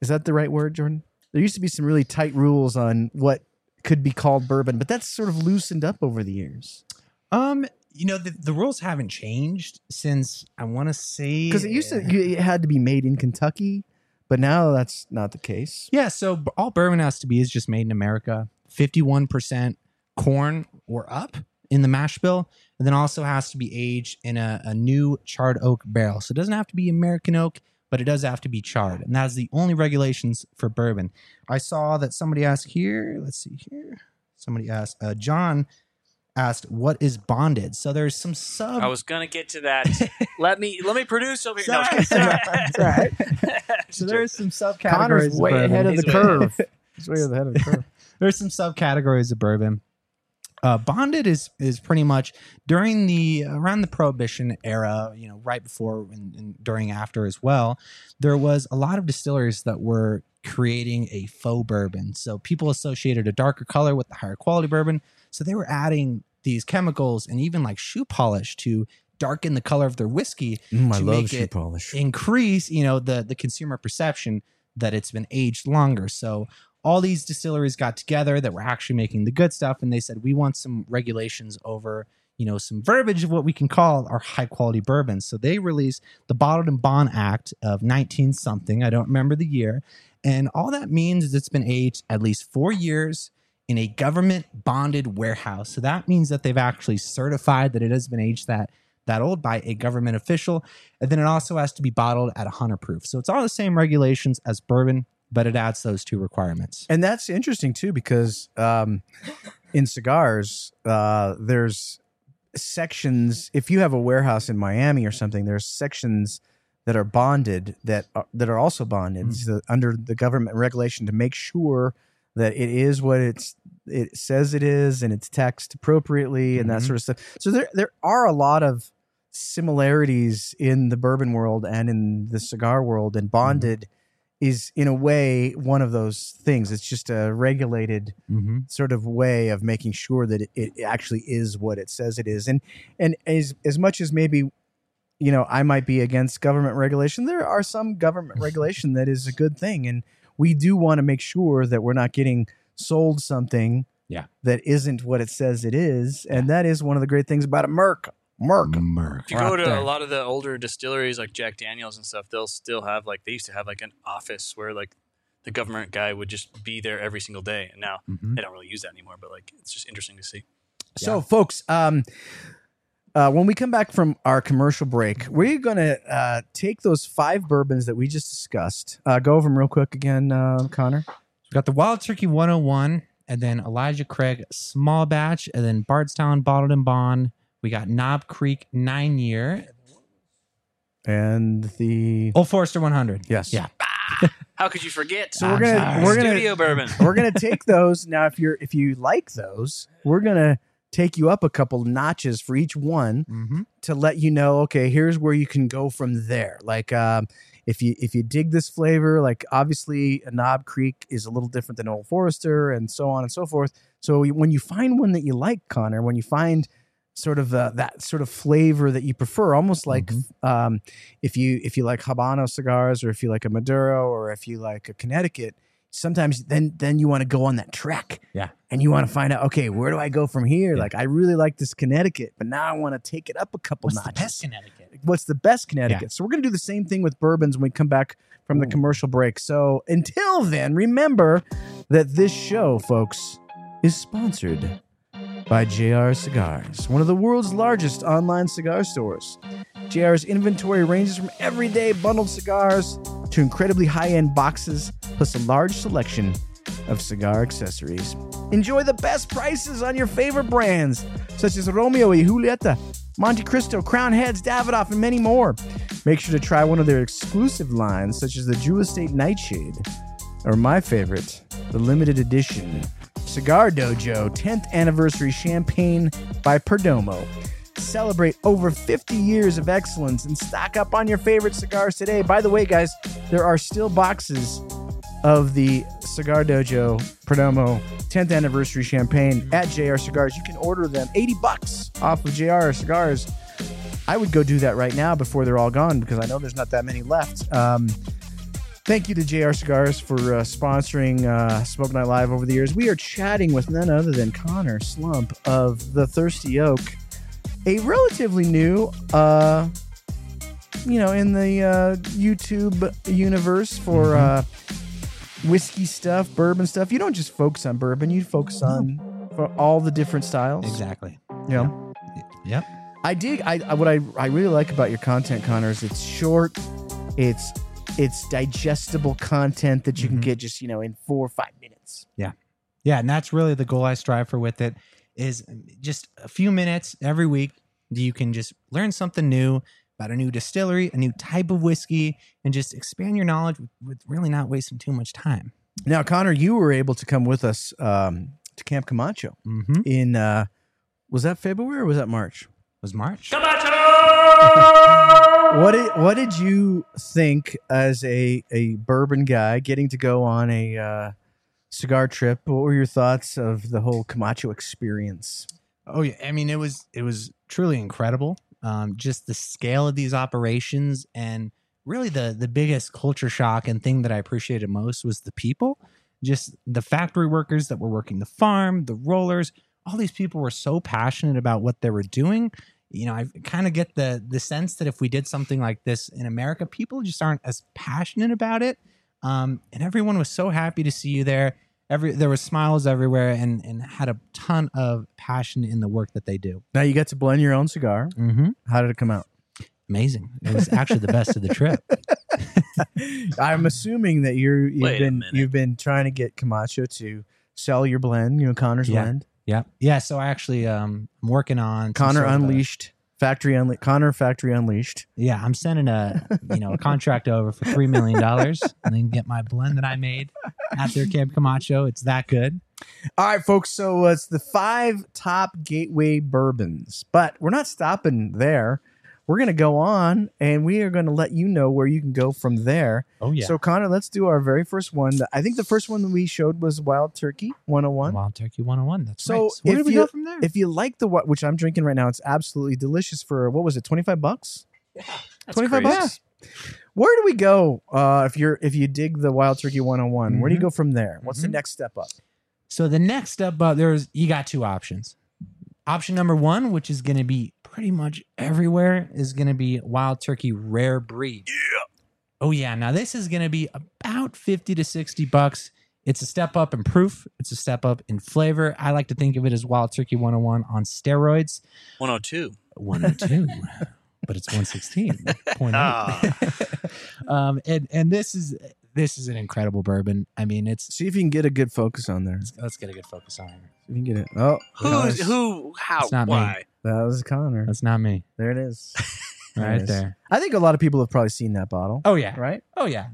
Speaker 2: is that the right word, Jordan? There used to be some really tight rules on what could be called bourbon, but that's sort of loosened up over the years.
Speaker 3: Um, you know, the, the rules haven't changed since I want to say
Speaker 2: Because it used to it had to be made in Kentucky, but now that's not the case.
Speaker 3: Yeah, so all bourbon has to be is just made in America. 51% corn or up in the mash bill. And then also has to be aged in a, a new charred oak barrel. So it doesn't have to be American oak, but it does have to be charred. And that's the only regulations for bourbon. I saw that somebody asked here, let's see here. Somebody asked, uh, John asked, what is bonded? So there's some sub.
Speaker 4: I was gonna get to that. let me let me produce over here. No,
Speaker 3: Sorry,
Speaker 2: That's all right.
Speaker 3: so there's some subcategories.
Speaker 2: Conner's
Speaker 3: of
Speaker 2: way
Speaker 3: bourbon.
Speaker 2: ahead of the curve. He's way ahead of the curve.
Speaker 3: there's some subcategories of bourbon. Uh, bonded is is pretty much during the around the prohibition era, you know, right before and, and during after as well. There was a lot of distilleries that were creating a faux bourbon. So people associated a darker color with the higher quality bourbon. So they were adding these chemicals and even like shoe polish to darken the color of their whiskey
Speaker 2: Mm, I
Speaker 3: to
Speaker 2: love
Speaker 3: make
Speaker 2: shoe
Speaker 3: it
Speaker 2: polish.
Speaker 3: increase you know the the consumer perception that it's been aged longer. So all these distilleries got together that were actually making the good stuff and they said we want some regulations over you know some verbiage of what we can call our high quality bourbons so they released the bottled and bond act of 19 something. I don't remember the year. And all that means is it's been aged at least four years in a government bonded warehouse so that means that they've actually certified that it has been aged that that old by a government official and then it also has to be bottled at 100 proof. So it's all the same regulations as bourbon, but it adds those two requirements.
Speaker 2: And that's interesting too, because um, in cigars, uh, there's sections. If you have a warehouse in Miami or something, there's sections that are bonded that are, that are also bonded
Speaker 3: Mm.
Speaker 2: so under the government regulation to make sure that it is what it's it says it is and it's taxed appropriately and that
Speaker 3: Mhm.
Speaker 2: sort of stuff. So there there are a lot of similarities in the bourbon world and in the cigar world and bonded is in a way one of those things. It's just a regulated
Speaker 3: Mm-hmm.
Speaker 2: sort of way of making sure that it, it actually is what it says it is. And and as as much as maybe you know I might be against government regulation, there are some government regulation that is a good thing, and we do want to make sure that we're not getting sold something
Speaker 3: Yeah.
Speaker 2: that isn't what it says it is, and that is one of the great things about a Merc. Merc.
Speaker 3: Merc.
Speaker 4: If you go to a lot of the older distilleries like Jack Daniels and stuff, they'll still have like they used to have like an office where like the government guy would just be there every single day, and now
Speaker 3: Mhm.
Speaker 4: they don't really use that anymore. But like it's just interesting to see.
Speaker 2: So,
Speaker 3: Yeah.
Speaker 2: folks, um, uh, when we come back from our commercial break, we're going to uh, take those five bourbons that we just discussed. Uh, go over them real quick again, uh, Conner.
Speaker 3: We've got the Wild Turkey 101, and then Elijah Craig Small Batch, and then Bardstown Bottled and Bond. We got Knob Creek Nine Year,
Speaker 2: And the
Speaker 3: Old Forester 100.
Speaker 2: yes,
Speaker 3: Yeah.
Speaker 4: How could you forget?
Speaker 2: So we're gonna we're gonna
Speaker 4: studio bourbon.
Speaker 2: we're gonna take those now. If you're if you like those, we're gonna take you up a couple notches for each one
Speaker 3: Mm-hmm.
Speaker 2: to let you know. Okay, here's where you can go from there. Like um, if you if you dig this flavor, like obviously a Knob Creek is a little different than Old Forester, and so on and so forth. So when you find one that you like, Conner, when you find sort of uh, that sort of flavor that you prefer, almost like um, if you if you like Habano cigars, or if you like a Maduro, or if you like a Connecticut. Sometimes then then you want to go on that trek,
Speaker 3: Yeah.
Speaker 2: and you want to find out, okay, where do I go from here? Like I really like this Connecticut, but now I want to take it up a couple
Speaker 3: What's the best Connecticut?
Speaker 2: what's the best Connecticut. So we're going to do the same thing with bourbons when we come back from the commercial break. So until then, remember that this show, folks, is sponsored by JR Cigars, one of the world's largest online cigar stores. JR's inventory ranges from everyday bundled cigars to incredibly high-end boxes, plus a large selection of cigar accessories. Enjoy the best prices on your favorite brands, such as Romeo y Julieta, Monte Cristo, Crowned Heads, Davidoff, and many more. Make sure to try one of their exclusive lines, such as the Drew Estate Nightshade, or my favorite, the limited edition Cigar Dojo 10th Anniversary Champagne by Perdomo. Celebrate over 50 years of excellence and stock up on your favorite cigars today. By the way, guys, there are still boxes of the Cigar Dojo Perdomo 10th anniversary champagne at JR Cigars. You can order them 80 bucks off of JR Cigars. I would go do that right now before they're all gone because I know there's not that many left. Um, thank you to JR Cigars for uh, sponsoring uh, Smoke Night Live over the years. We are chatting with none other than Conner Slump of the Thirsty Oak, a relatively new, uh, you know, in the uh, YouTube universe for uh, whiskey stuff, bourbon stuff. You don't just focus on bourbon; you focus on for all the different styles.
Speaker 3: Exactly.
Speaker 2: Yeah.
Speaker 3: Yep.
Speaker 2: I dig. I, I what I I really like about your content, Conner, is it's short. It's it's digestible content that you can
Speaker 3: Mhm.
Speaker 2: get just you know in four or five minutes.
Speaker 3: Yeah, Yeah. and that's really the goal I strive for with it is just a few minutes every week you can just learn something new about a new distillery, a new type of whiskey, and just expand your knowledge with, with really not wasting too much time.
Speaker 2: Now, Conner, you were able to come with us um, to Camp Camacho
Speaker 3: Mm-hmm.
Speaker 2: in uh, was that February or was that March?
Speaker 3: Was March?
Speaker 2: What did what did you think as a a bourbon guy getting to go on a uh, cigar trip? What were your thoughts of the whole Camacho experience?
Speaker 3: Oh yeah, I mean it was it was truly incredible. Um, just the scale of these operations and really the the biggest culture shock and thing that I appreciated most was the people. Just the factory workers that were working the farm, the rollers, all these people were so passionate about what they were doing. You know, I kind of get the the sense that if we did something like this in America, people just aren't as passionate about it. Um, and everyone was so happy to see you there every there was smiles everywhere and and had a ton of passion in the work that they do
Speaker 2: Now you got to blend your own cigar.
Speaker 3: mm-hmm.
Speaker 2: How did it come out?
Speaker 3: amazing it was actually the best of the trip
Speaker 2: I'm assuming that you're you've
Speaker 4: Wait
Speaker 2: been you've been trying to get Camacho to sell your blend, you know, Conner's
Speaker 3: Yeah.
Speaker 2: blend.
Speaker 3: Yeah yeah so i actually um i'm working on Conner a-
Speaker 2: Unleashed. Factory Unleashed. Conner Factory Unleashed.
Speaker 3: yeah i'm sending a you know a contract over for three million dollars and then get my blend that i made at their camp camacho it's that good
Speaker 2: All right, folks. So uh, it's the five top gateway bourbons, but we're not stopping there. We're going to go on and we are going to let you know where you can go from there.
Speaker 3: oh yeah
Speaker 2: So, Conner, let's do our very first one. I think the first one that we showed was Wild Turkey 101.
Speaker 3: wild turkey 101 that's
Speaker 2: So
Speaker 3: right. so where
Speaker 2: if
Speaker 3: did we
Speaker 2: you-
Speaker 3: go from there
Speaker 2: If you like the what, which I'm drinking right now, it's absolutely delicious for what was it, 25 bucks?
Speaker 4: That's
Speaker 2: 25
Speaker 4: crazy.
Speaker 2: bucks. Where do we go uh, if you're if you dig the Wild Turkey 101? Where do you
Speaker 3: Mhm.
Speaker 2: go from there? What's the
Speaker 3: Mhm.
Speaker 2: next step up?
Speaker 3: So the next step up, there's you got two options. Option number one, which is going to be pretty much everywhere, is going to be Wild Turkey Rare Breed. Yeah. Oh yeah. Now this is going to be about fifty to sixty bucks. It's a step up in proof. It's a step up in flavor. I like to think of it as Wild Turkey 101 on steroids.
Speaker 4: 102.
Speaker 3: 102, but it's 116.8.
Speaker 4: Ah.
Speaker 3: um, and and this is this is an incredible bourbon. I mean, it's
Speaker 2: See if you can get a good focus on there.
Speaker 3: let's, let's get a good focus on it.
Speaker 2: You can get it. Oh,
Speaker 4: Who's who? How?
Speaker 3: It's not me.
Speaker 2: That was Conner.
Speaker 3: That's not me.
Speaker 2: There it is. There
Speaker 3: Right
Speaker 2: is.
Speaker 3: there.
Speaker 2: I think a lot of people have probably seen that bottle.
Speaker 3: Oh yeah.
Speaker 2: Right?
Speaker 3: Oh yeah.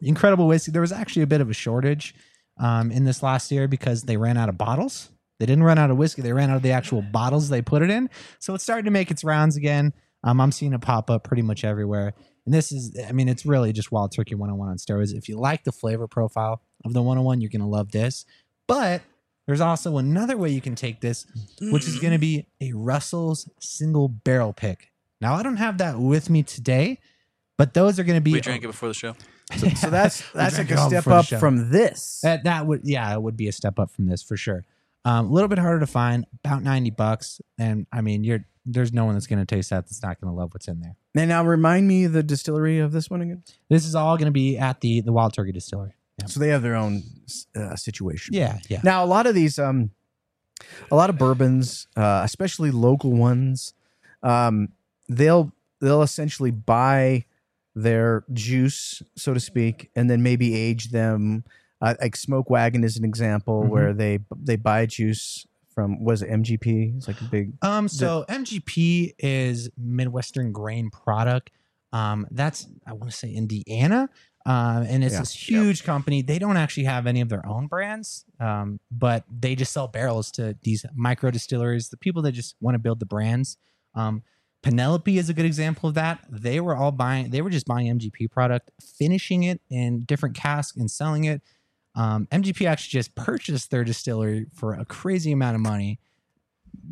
Speaker 3: Incredible whiskey. There was actually a bit of a shortage um, in this last year because they ran out of bottles. They didn't run out of whiskey. They ran out of the actual bottles they put it in. So it's starting to make its rounds again. Um, I'm seeing it pop up pretty much everywhere. And this is, I mean, it's really just Wild Turkey 101 on steroids. If you like the flavor profile of the 101, you're going to love this. But there's also another way you can take this, which is going to be a Russell's single barrel pick. Now, I don't have that with me today, but those are going to be.
Speaker 4: We drank it before the show.
Speaker 2: So, so that's that's like a step up from this.
Speaker 3: That that would yeah, it would be a step up from this for sure. Um, a little bit harder to find, about ninety bucks, and I mean, you're there's no one that's going to taste that that's not going to love what's in there.
Speaker 2: and now remind me the distillery of this one again.
Speaker 3: This is all going to be at the the Wild Turkey Distillery. Yeah.
Speaker 2: So they have their own uh, situation.
Speaker 3: Yeah, yeah.
Speaker 2: Now a lot of these, um, a lot of bourbons, uh, especially local ones, um, they'll they'll essentially buy their juice, so to speak, and then maybe age them. Uh, like Smoke Wagon is an example
Speaker 3: Mhm.
Speaker 2: where they they buy juice from was it MGP? It's like a big
Speaker 3: Um, so MGP is Midwestern grain product. Um, that's I want to say Indiana. Um, and it's
Speaker 2: Yeah.
Speaker 3: this huge company. They don't actually have any of their own brands, um, but they just sell barrels to these micro distilleries, the people that just want to build the brands. Um, Penelope is a good example of that. They were all buying, they were just buying MGP product, finishing it in different casks and selling it. Um, MGP actually just purchased their distillery for a crazy amount of money.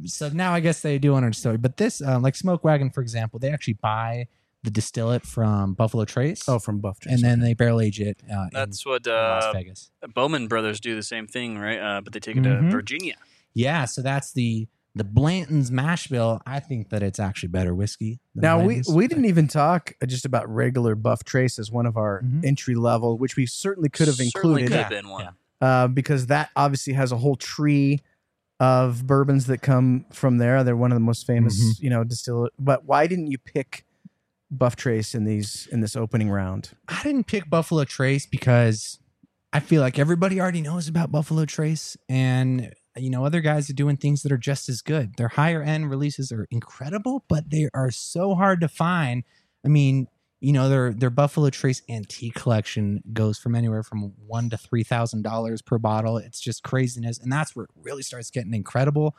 Speaker 3: So now I guess they do own a distillery. But this, uh, like Smoke Wagon, for example, they actually buy the distillate from Buffalo Trace.
Speaker 2: Oh, from Buff Trace.
Speaker 3: and then they barrel age it uh, in
Speaker 4: That's what
Speaker 3: Las
Speaker 4: uh,
Speaker 3: Vegas.
Speaker 4: Bowman Brothers do the same thing, right? Uh, but they take it
Speaker 3: Mhm.
Speaker 4: to Virginia.
Speaker 3: Yeah, so that's the the Blanton's mash bill. I think that it's actually better whiskey. than
Speaker 2: Now we we didn't even talk just about regular Buff Trace as one of our
Speaker 3: Mhm.
Speaker 2: entry level, which we certainly could have
Speaker 4: Certainly
Speaker 2: included
Speaker 4: could have been one.
Speaker 3: yeah.
Speaker 2: uh, because that obviously has a whole tree of bourbons that come from there. They're one of the most famous,
Speaker 3: Mm-hmm.
Speaker 2: you know, distill. But why didn't you pick Buff Trace in these in this opening round?
Speaker 3: I didn't pick Buffalo Trace because I feel like everybody already knows about Buffalo Trace, and you know other guys are doing things that are just as good. Their higher end releases are incredible, but they are so hard to find. I mean, you know their their Buffalo Trace antique collection goes from anywhere from one to three thousand dollars per bottle. It's just craziness, and that's where it really starts getting incredible.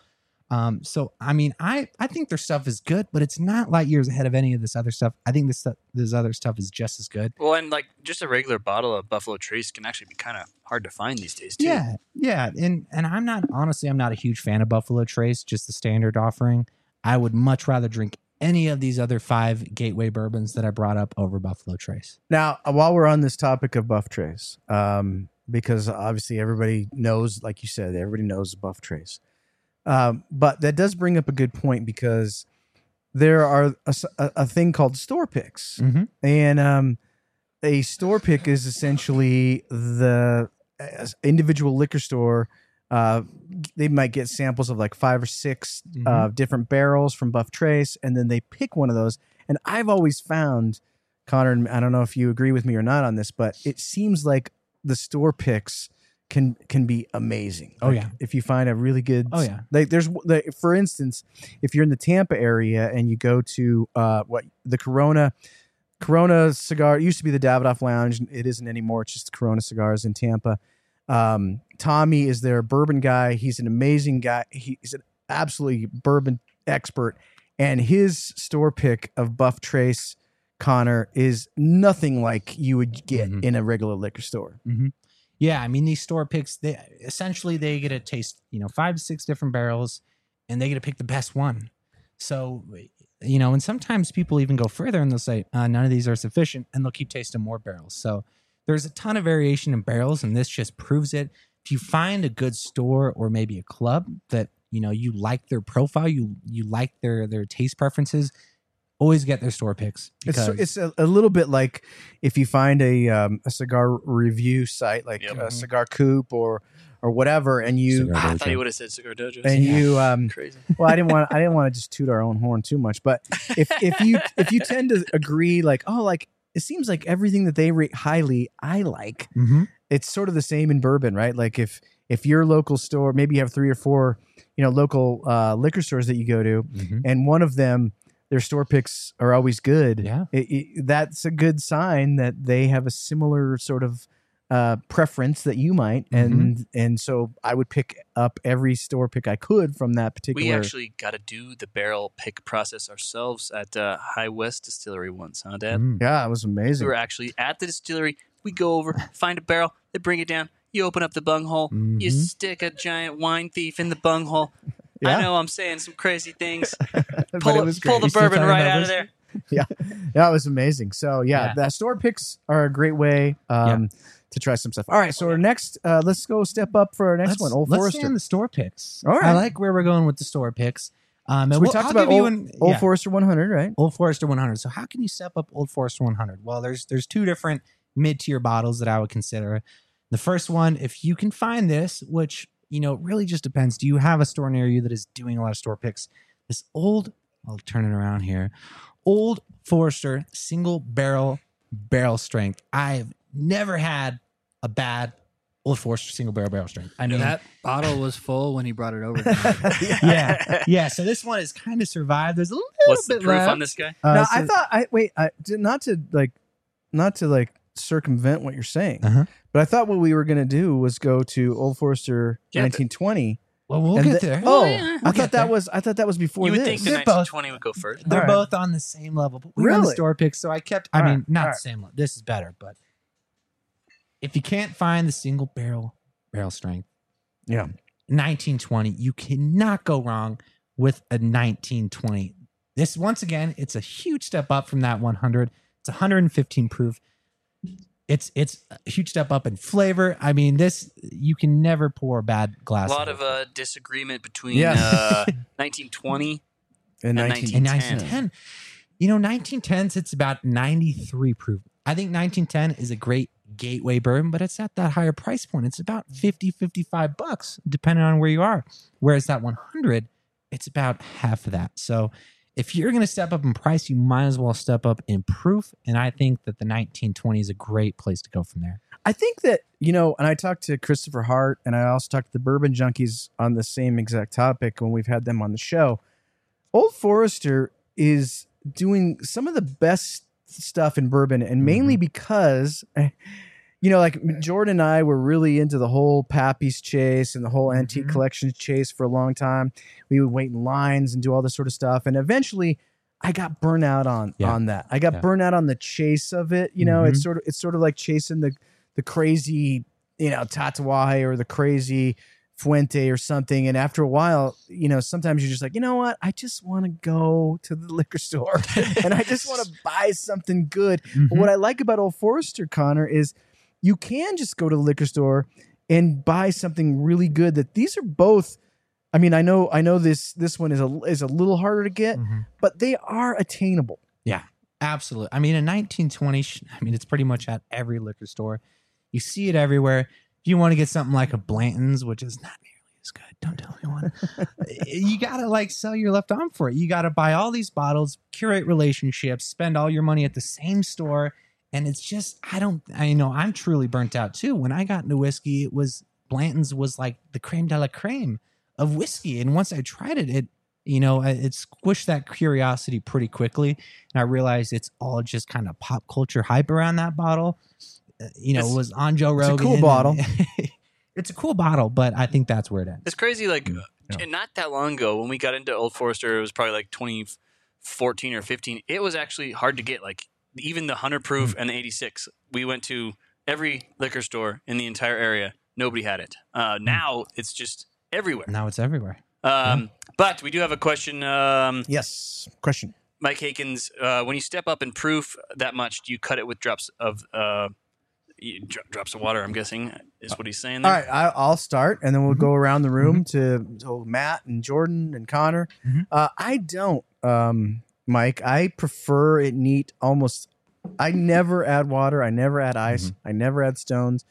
Speaker 3: Um, so I mean, I I think their stuff is good, but it's not light years ahead of any of this other stuff. I think this stuff, this other stuff is just as good.
Speaker 4: Well, and like just a regular bottle of Buffalo Trace can actually be kind of hard to find these days too.
Speaker 3: Yeah, yeah, and and I'm not honestly, I'm not a huge fan of Buffalo Trace, just the standard offering. I would much rather drink any of these other five gateway bourbons that I brought up over Buffalo Trace.
Speaker 2: Now, uh, while we're on this topic of Buff Trace, um, because obviously everybody knows, like you said, everybody knows Buff Trace. Um, but that does bring up a good point because there are a thing called store picks,
Speaker 3: Mhm.
Speaker 2: and um, a store pick is essentially the individual liquor store. Uh, they might get samples of like five or 6
Speaker 3: Mhm.
Speaker 2: uh, different barrels from Buff Trace, and then they pick one of those. And I've always found, Conner, and I don't know if you agree with me or not on this, but it seems like the store picks can can be amazing.
Speaker 3: Oh,
Speaker 2: Like,
Speaker 3: yeah.
Speaker 2: if you find a really good.
Speaker 3: Oh, yeah.
Speaker 2: Like there's like, for instance, if you're in the Tampa area and you go to uh what the Corona. Corona cigar it used to be the Davidoff Lounge. It isn't anymore. It's just Corona cigars in Tampa. Um, Tommy is their bourbon guy. He's an amazing guy. He's an absolutely bourbon expert, and his store pick of Buff Trace Conner is nothing like you would get
Speaker 3: Mhm.
Speaker 2: in a regular liquor store.
Speaker 3: Yeah, I mean these store picks, they essentially they get to taste, you know, five to six different barrels, and they get to pick the best one. So, you know, and sometimes people even go further and they'll say uh, none of these are sufficient, and they'll keep tasting more barrels. So there's a ton of variation in barrels, and this just proves it. If you find a good store or maybe a club that you know you like their profile, you you like their their taste preferences, always get their store picks.
Speaker 2: It's it's a, a little bit like if you find a um, a cigar review site like
Speaker 4: Yep.
Speaker 2: uh, Cigar Coop or or whatever, and you
Speaker 3: Cigar
Speaker 4: Ah, I
Speaker 3: Dojo.
Speaker 4: thought you would have said Cigar Dojo.
Speaker 2: and you um,
Speaker 4: Crazy.
Speaker 2: well i didn't want i didn't want to just toot our own horn too much but if if you if you tend to agree like oh like it seems like everything that they rate highly i like
Speaker 3: Mhm.
Speaker 2: it's sort of the same in bourbon right like if if your local store maybe you have three or four you know local uh, liquor stores that you go to
Speaker 3: Mhm.
Speaker 2: and one of them their store picks are always good
Speaker 3: Yeah.
Speaker 2: it, it, that's a good sign that they have a similar sort of uh, preference that you might
Speaker 3: Mm-hmm.
Speaker 2: and and so i would pick up every store pick i could from that particular
Speaker 4: We actually got to do the barrel pick process ourselves at uh, High West Distillery once, huh, Dad?
Speaker 3: Mm.
Speaker 2: yeah it was amazing.
Speaker 4: We were actually at the distillery. We go over, find a barrel, they bring it down. You open up the bunghole. You
Speaker 3: Mhm.
Speaker 4: stick a giant wine thief in the bunghole.
Speaker 2: Yeah.
Speaker 4: I know I'm saying some crazy things. Pull,
Speaker 2: it
Speaker 4: it-
Speaker 2: was
Speaker 4: pull the bourbon right out of there.
Speaker 2: yeah that was amazing so yeah,
Speaker 3: Yeah.
Speaker 2: the store picks are a great way um to try some stuff all right so our next uh let's go step up for our next
Speaker 3: let's,
Speaker 2: one old
Speaker 3: let's
Speaker 2: forester
Speaker 3: stay on the store picks.
Speaker 2: All right.
Speaker 3: I like where we're going with the store picks. Um, and
Speaker 2: so we
Speaker 3: we'll-
Speaker 2: talked
Speaker 3: I'll
Speaker 2: about
Speaker 3: you
Speaker 2: old,
Speaker 3: an-
Speaker 2: old forester 100 right
Speaker 3: Old Forester 100. So how can you step up Old Forester 100? Well, there's there's two different mid tier bottles that I would consider. The first one, if you can find this, which you know it really just depends. Do you have a store near you that is doing a lot of store picks? This old, I'll turn it around here. Old Forester single barrel barrel strength. I've never had a bad Old Forester single barrel barrel strength. I mean,
Speaker 6: that bottle was full when he brought it over. to me.
Speaker 3: yeah, yeah. So this one has kind of survived. There's a little
Speaker 4: What's the
Speaker 3: bit
Speaker 4: proof
Speaker 3: left.
Speaker 4: on this guy?
Speaker 2: Uh,
Speaker 3: Uh,
Speaker 2: I thought I wait, I not to like not to like circumvent what you're saying.
Speaker 3: Uh-huh.
Speaker 2: But I thought what we were going to do was go to Old Forester
Speaker 4: Yeah,
Speaker 2: 1920
Speaker 3: Well, we'll
Speaker 2: And
Speaker 3: get
Speaker 2: the-
Speaker 3: there.
Speaker 2: Oh,
Speaker 6: yeah.
Speaker 2: I
Speaker 3: We'll
Speaker 2: thought that
Speaker 3: there.
Speaker 2: was I thought that was before
Speaker 4: you would
Speaker 2: this.
Speaker 4: think the
Speaker 3: They're both-
Speaker 4: 1920 would go first.
Speaker 3: They're
Speaker 2: All right.
Speaker 3: both on the same level. But we run the
Speaker 2: Really?
Speaker 3: store picks, so I kept. I
Speaker 2: All
Speaker 3: mean,
Speaker 2: right,
Speaker 3: not
Speaker 2: all
Speaker 3: the
Speaker 2: right.
Speaker 3: same level. This is better, but if you can't find the single barrel barrel strength,
Speaker 2: yeah.
Speaker 3: 1920, you cannot go wrong with a 1920. This once again, it's a huge step up from that 100. It's 115 proof. It's it's a huge step up in flavor. I mean, this you can never pour a bad glass.
Speaker 4: A lot
Speaker 3: of
Speaker 4: of uh, disagreement between
Speaker 2: Yeah.
Speaker 4: uh, 1920.
Speaker 2: In
Speaker 4: And
Speaker 2: 19
Speaker 4: 1910.
Speaker 3: 1910. You know, 1910s, it's about 93 proof. I think 1910 is a great gateway bourbon, but it's at that higher price point. It's about 50, 55 bucks, depending on where you are. Whereas that 100, it's about half of that. So if you're going to step up in price, you might as well step up in proof. And I think that the 1920 is a great place to go from there.
Speaker 2: I think that, you know, and I talked to Christopher Hart and I also talked to the Bourbon Junkies on the same exact topic when we've had them on the show. Old Forester is doing some of the best stuff in bourbon and mainly mm-hmm. because eh, you know like Jordan and I were really into the whole Pappy's chase and the whole antique
Speaker 3: Mhm.
Speaker 2: collections chase for a long time. We would wait in lines and do all this sort of stuff and eventually I got burnt out on
Speaker 3: Yeah.
Speaker 2: on that. I got
Speaker 3: Yeah.
Speaker 2: burnt out on the chase of it. You know, it's
Speaker 3: Mhm.
Speaker 2: sort of it's sort of like chasing the the crazy, you know, Tatuaje or the crazy Fuente or something. And after a while, you know, sometimes you're just like, you know what? I just want to go to the liquor store and I just want to buy something good. But what I like about Old Forester, Conner, is you can just go to the liquor store and buy something really good. That these are both. I mean, I know, I know this this one is a is a little harder to get,
Speaker 3: Mhm.
Speaker 2: but they are attainable.
Speaker 3: Yeah, absolutely. I mean, in 1920, I mean, it's pretty much at every liquor store. You see it everywhere. If you want to get something like a Blanton's, which is not nearly as good, don't tell anyone. you got to like sell your left arm for it. You got to buy all these bottles, curate relationships, spend all your money at the same store. And it's just, I don't, I know I'm truly burnt out too. When I got into whiskey, it was Blanton's was like the creme de la creme of whiskey. And once I tried it, it, you know, it squished that curiosity pretty quickly and I realized it's all just kind of pop culture hype around that bottle. Uh, You know,
Speaker 4: It's-
Speaker 3: it was on Joe Rogan.
Speaker 2: it's a cool bottle.
Speaker 3: it's a cool bottle, but I think that's where it ends.
Speaker 4: It's crazy. Like,
Speaker 3: Mm,
Speaker 4: uh,
Speaker 3: yeah.
Speaker 4: and not that long ago, when we got into Old Forester, it was probably like 2014 or 15. It was actually hard to get. Like, even the 100
Speaker 3: Mm.
Speaker 4: proof and the 86. We went to every liquor store in the entire area. Nobody had it. Uh,
Speaker 3: Mm.
Speaker 4: now it's just everywhere.
Speaker 3: Now it's everywhere.
Speaker 4: Um, But we do have a question. Um,
Speaker 2: Yes. Question.
Speaker 4: Mike Hakens, uh, when you step up in proof that much, do you cut it with drops of uh, y- dro- drops of water? I'm guessing is what he's saying.
Speaker 2: All
Speaker 4: There.
Speaker 2: right, I, I'll start, and then we'll go around the room to, to Matt and Jordan and Conner.
Speaker 3: Mhm.
Speaker 2: Uh, I don't, um, Mike. I prefer it neat. Almost, I never add water. I never add ice. I never add stones.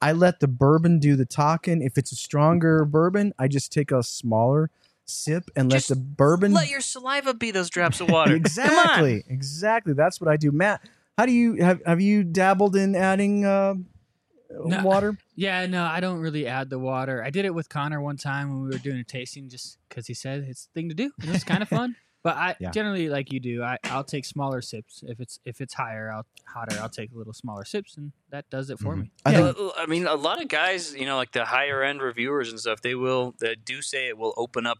Speaker 2: I let the bourbon do the talking. If it's a stronger bourbon, I just take a smaller sip and
Speaker 4: Just
Speaker 2: let the bourbon.
Speaker 4: Let your saliva be those drops of water.
Speaker 2: Exactly, exactly. That's what I do. Matt, how do you have? Have you dabbled in adding uh,
Speaker 6: No.
Speaker 2: water?
Speaker 6: Yeah, no, I don't really add the water. I did it with Conner one time when we were doing a tasting, just because he said it's the thing to do. It was kind of fun. But I
Speaker 3: Yeah.
Speaker 6: generally, like you do, I, I'll take smaller sips. If it's if it's higher, I'll hotter, I'll take a little smaller sips, and that does it for
Speaker 3: Mhm.
Speaker 6: me.
Speaker 2: I
Speaker 4: yeah,
Speaker 2: think
Speaker 4: l- I mean, a lot of guys, you know, like the higher end reviewers and stuff, they will that do say it will open up,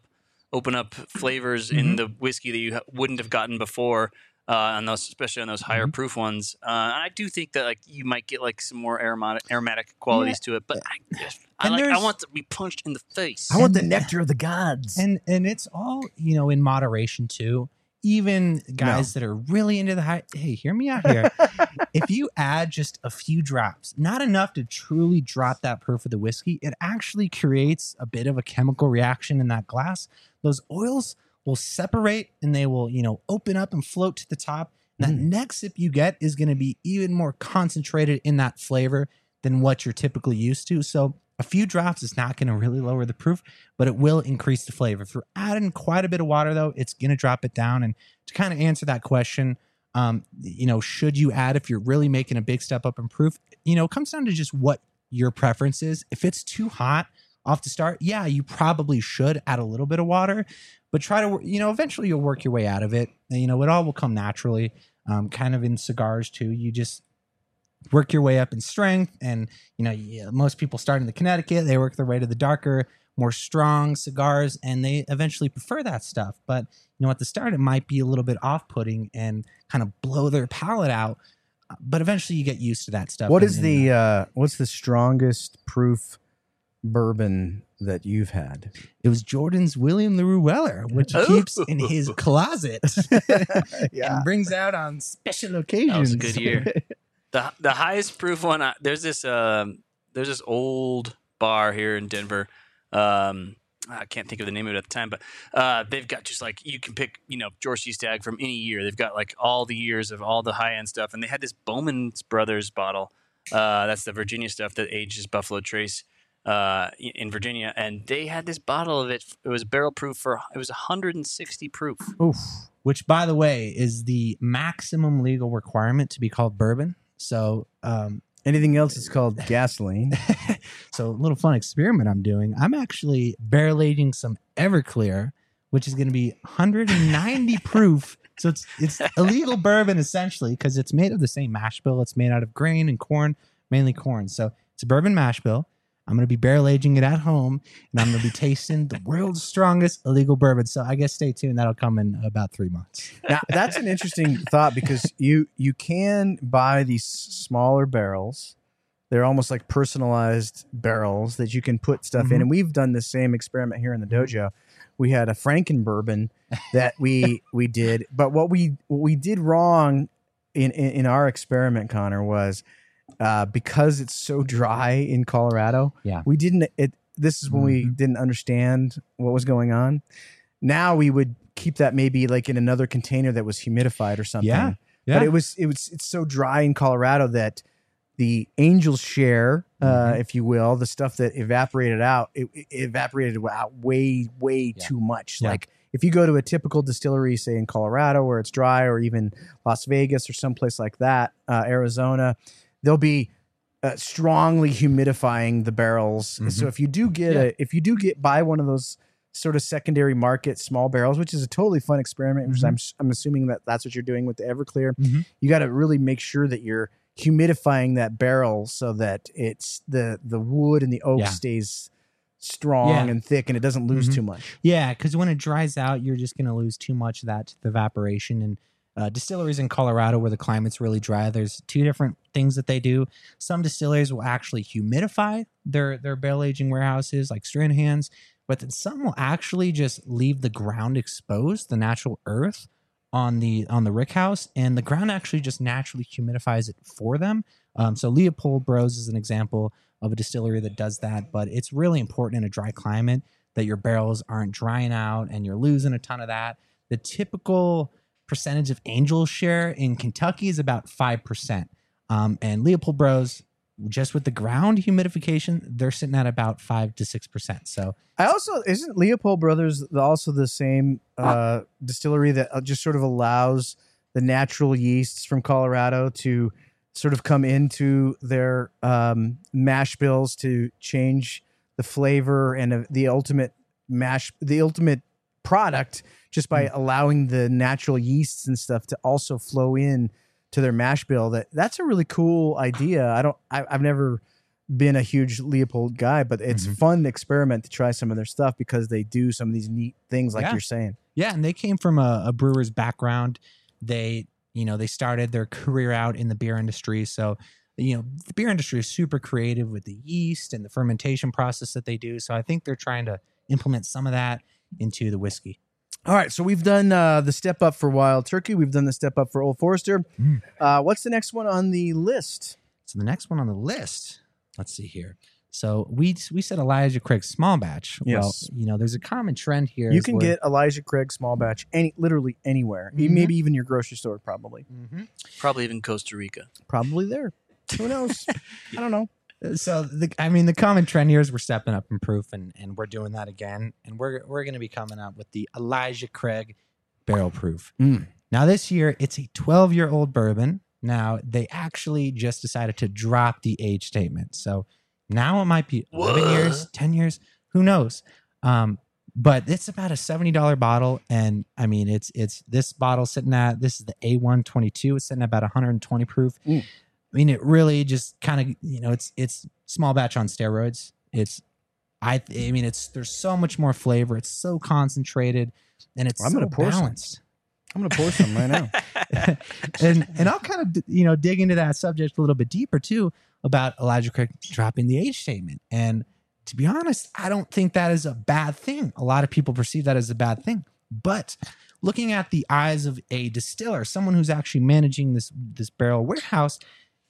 Speaker 4: open up flavors in
Speaker 2: Mm-hmm.
Speaker 4: the whiskey that you ha- wouldn't have gotten before, uh, on those, especially on those higher
Speaker 2: Mm-hmm.
Speaker 4: proof ones. Uh, and I do think that like you might get like some more aromatic, aromatic qualities to it, but I, I like, I want to be punched in the face.
Speaker 2: I want the nectar of the gods.
Speaker 3: and and it's all you know in moderation too even guys that are really into the high hey hear me out here if you add just a few drops not enough to truly drop that proof of the whiskey it actually creates a bit of a chemical reaction in that glass those oils will separate and they will you know open up and float to the top and that next sip you get is going to be even more concentrated in that flavor than what you're typically used to so a few drops is not going to really lower the proof but it will increase the flavor. If you're adding quite a bit of water, though, it's going to drop it down. And to kind of answer that question, um, you know, should you add if you're really making a big step up in proof? You know, it comes down to just what your preference is. If it's too hot off the start, yeah, you probably should add a little bit of water, but try to, you know, eventually you'll work your way out of it. And, you know, it all will come naturally. Um, kind of in cigars too. You just work your way up in strength and you know yeah, most people start in the connecticut they work their way to the darker more strong cigars, and they eventually prefer that stuff. But you know, at the start, it might be a little bit off-putting and kind of blow their palate out. But eventually, you get used to that stuff.
Speaker 2: What
Speaker 3: and-
Speaker 2: is
Speaker 3: and,
Speaker 2: the
Speaker 3: uh,
Speaker 2: uh, what's the strongest proof bourbon that you've had?
Speaker 3: it was Jordan's William LaRue Weller, which he keeps in his closet and brings out on special occasions.
Speaker 4: That was a good year. the the highest proof one. I, there's this um there's this old bar here in Denver. Um, I can't think of the name of it at the time, but uh, they've got just like you can pick, you know, George C. Stagg from any year. They've got like all the years of all the high end stuff, and they had this Bowman's Brothers bottle. Uh, that's the Virginia stuff that ages Buffalo Trace uh, in Virginia, and they had this bottle of it. It was barrel proof for it was 160 proof.
Speaker 2: Oof.
Speaker 3: which by the way is the maximum legal requirement to be called bourbon so um
Speaker 2: Anything else is called gasoline.
Speaker 3: so a little fun experiment i'm doing i'm actually barrel aging some everclear which is going to be 190 proof so it's it's illegal bourbon essentially because it's made of the same mash bill it's made out of grain and corn mainly corn so it's a bourbon mash bill i'm going to be barrel aging it at home and i'm going to be tasting the world's strongest illegal bourbon so i guess stay tuned that'll come in about three months
Speaker 2: now that's an interesting thought because you you can buy these smaller barrels. They're almost like personalized barrels that you can put stuff in.
Speaker 3: Mhm.
Speaker 2: And we've done the same experiment here in the dojo. We had a Franken bourbon that we we did, but what we what we did wrong in in, in our experiment, Conner, was uh, because it's so dry in Colorado.
Speaker 3: Yeah.
Speaker 2: we didn't. It this is when we
Speaker 3: Mhm.
Speaker 2: didn't understand what was going on. Now we would keep that maybe like in another container that was humidified or something.
Speaker 3: Yeah, yeah.
Speaker 2: But it was it was it's so dry in Colorado that the angels share, uh,
Speaker 3: Mhm.
Speaker 2: if you will, the stuff that evaporated out, it, it evaporated out way, way
Speaker 3: Yeah.
Speaker 2: too much.
Speaker 3: Yeah.
Speaker 2: Like if you go to a typical distillery, say in Colorado where it's dry, or even Las Vegas or someplace like that, uh, Arizona, they'll be uh, strongly humidifying the barrels.
Speaker 3: Mhm.
Speaker 2: So if you do get
Speaker 3: Yeah.
Speaker 2: a, if you do get buy one of those sort of secondary market small barrels, which is a totally fun experiment, which
Speaker 3: Mhm.
Speaker 2: I'm I'm assuming that that's what you're doing with the Everclear.
Speaker 3: Mhm.
Speaker 2: You got to really make sure that you're humidifying that barrel so that it's the the wood and the oak
Speaker 3: Yeah.
Speaker 2: stays strong
Speaker 3: Yeah.
Speaker 2: and thick and it doesn't lose
Speaker 3: Mhm.
Speaker 2: too much.
Speaker 3: Yeah, because when it dries out, you're just going to lose too much of that to the evaporation. And uh, distilleries in Colorado, where the climate's really dry, there's two different things that they do. Some distilleries will actually humidify their their barrel aging warehouses, like Stranahan's, but then some will actually just leave the ground exposed, the natural earth on the on the rickhouse, and the ground actually just naturally humidifies it for them. Um, so Leopold Bros is an example of a distillery that does that, but it's really important in a dry climate that your barrels aren't drying out and you're losing a ton of that. The typical percentage of angel share in Kentucky is about 5%. Um, and Leopold Bros, just with the ground humidification, they're sitting at about 5 to 6%. So,
Speaker 2: I also isn't Leopold Brothers also the same uh, distillery that uh, just sort of allows the natural yeasts from Colorado to sort of come into their um, mash bills to change the flavor and uh, the ultimate mash, the ultimate product, just by allowing the natural yeasts and stuff to also flow in to their mash bill. That that's a really cool idea. I don't, I, I've never been a huge Leopold guy, but it's
Speaker 3: Mhm.
Speaker 2: fun experiment to try some of their stuff because they do some of these neat things like
Speaker 3: Yeah.
Speaker 2: you're saying.
Speaker 3: yeah, and they came from a, a brewer's background. They, you know, they started their career out in the beer industry. So, you know, the beer industry is super creative with the yeast and the fermentation process that they do. So I think they're trying to implement some of that into the whiskey.
Speaker 2: All right, so we've done uh, the step up for Wild Turkey. We've done the step up for Old Forester.
Speaker 3: Mm.
Speaker 2: Uh, what's the next one on the list?
Speaker 3: So the next one on the list, let's see here. So we we said Elijah Craig small batch.
Speaker 2: Yes.
Speaker 3: Well, you know, there's a common trend here.
Speaker 2: You can get Elijah Craig small batch any literally anywhere,
Speaker 3: Mhm.
Speaker 2: maybe even your grocery store. Probably,
Speaker 3: Mhm.
Speaker 4: Probably even Costa Rica.
Speaker 2: probably there. Who knows? I don't know.
Speaker 3: So the I mean the common trend here is we're stepping up in proof and and we're doing that again and we're we're going to be coming out with the Elijah Craig barrel proof.
Speaker 2: Mm.
Speaker 3: Now this year it's a 12 year old bourbon. Now they actually just decided to drop the age statement. So now it might be 11
Speaker 4: What?
Speaker 3: years, 10 years, who knows. Um but it's about a $70 bottle and I mean it's it's this bottle sitting at this is the A122 it's sitting at about 120 proof.
Speaker 2: Mm.
Speaker 3: I mean, it really just kind of you know, it's it's small batch on steroids. It's I I mean it's there's so much more flavor. It's so concentrated and it's
Speaker 2: I'm
Speaker 3: so
Speaker 2: gonna pour some. I'm gonna pour some right now.
Speaker 3: and and I'll kind of you know dig into that subject a little bit deeper too about Elijah Craig dropping the age statement. And to be honest, I don't think that is a bad thing. A lot of people perceive that as a bad thing, but looking at the eyes of a distiller, someone who's actually managing this this barrel warehouse,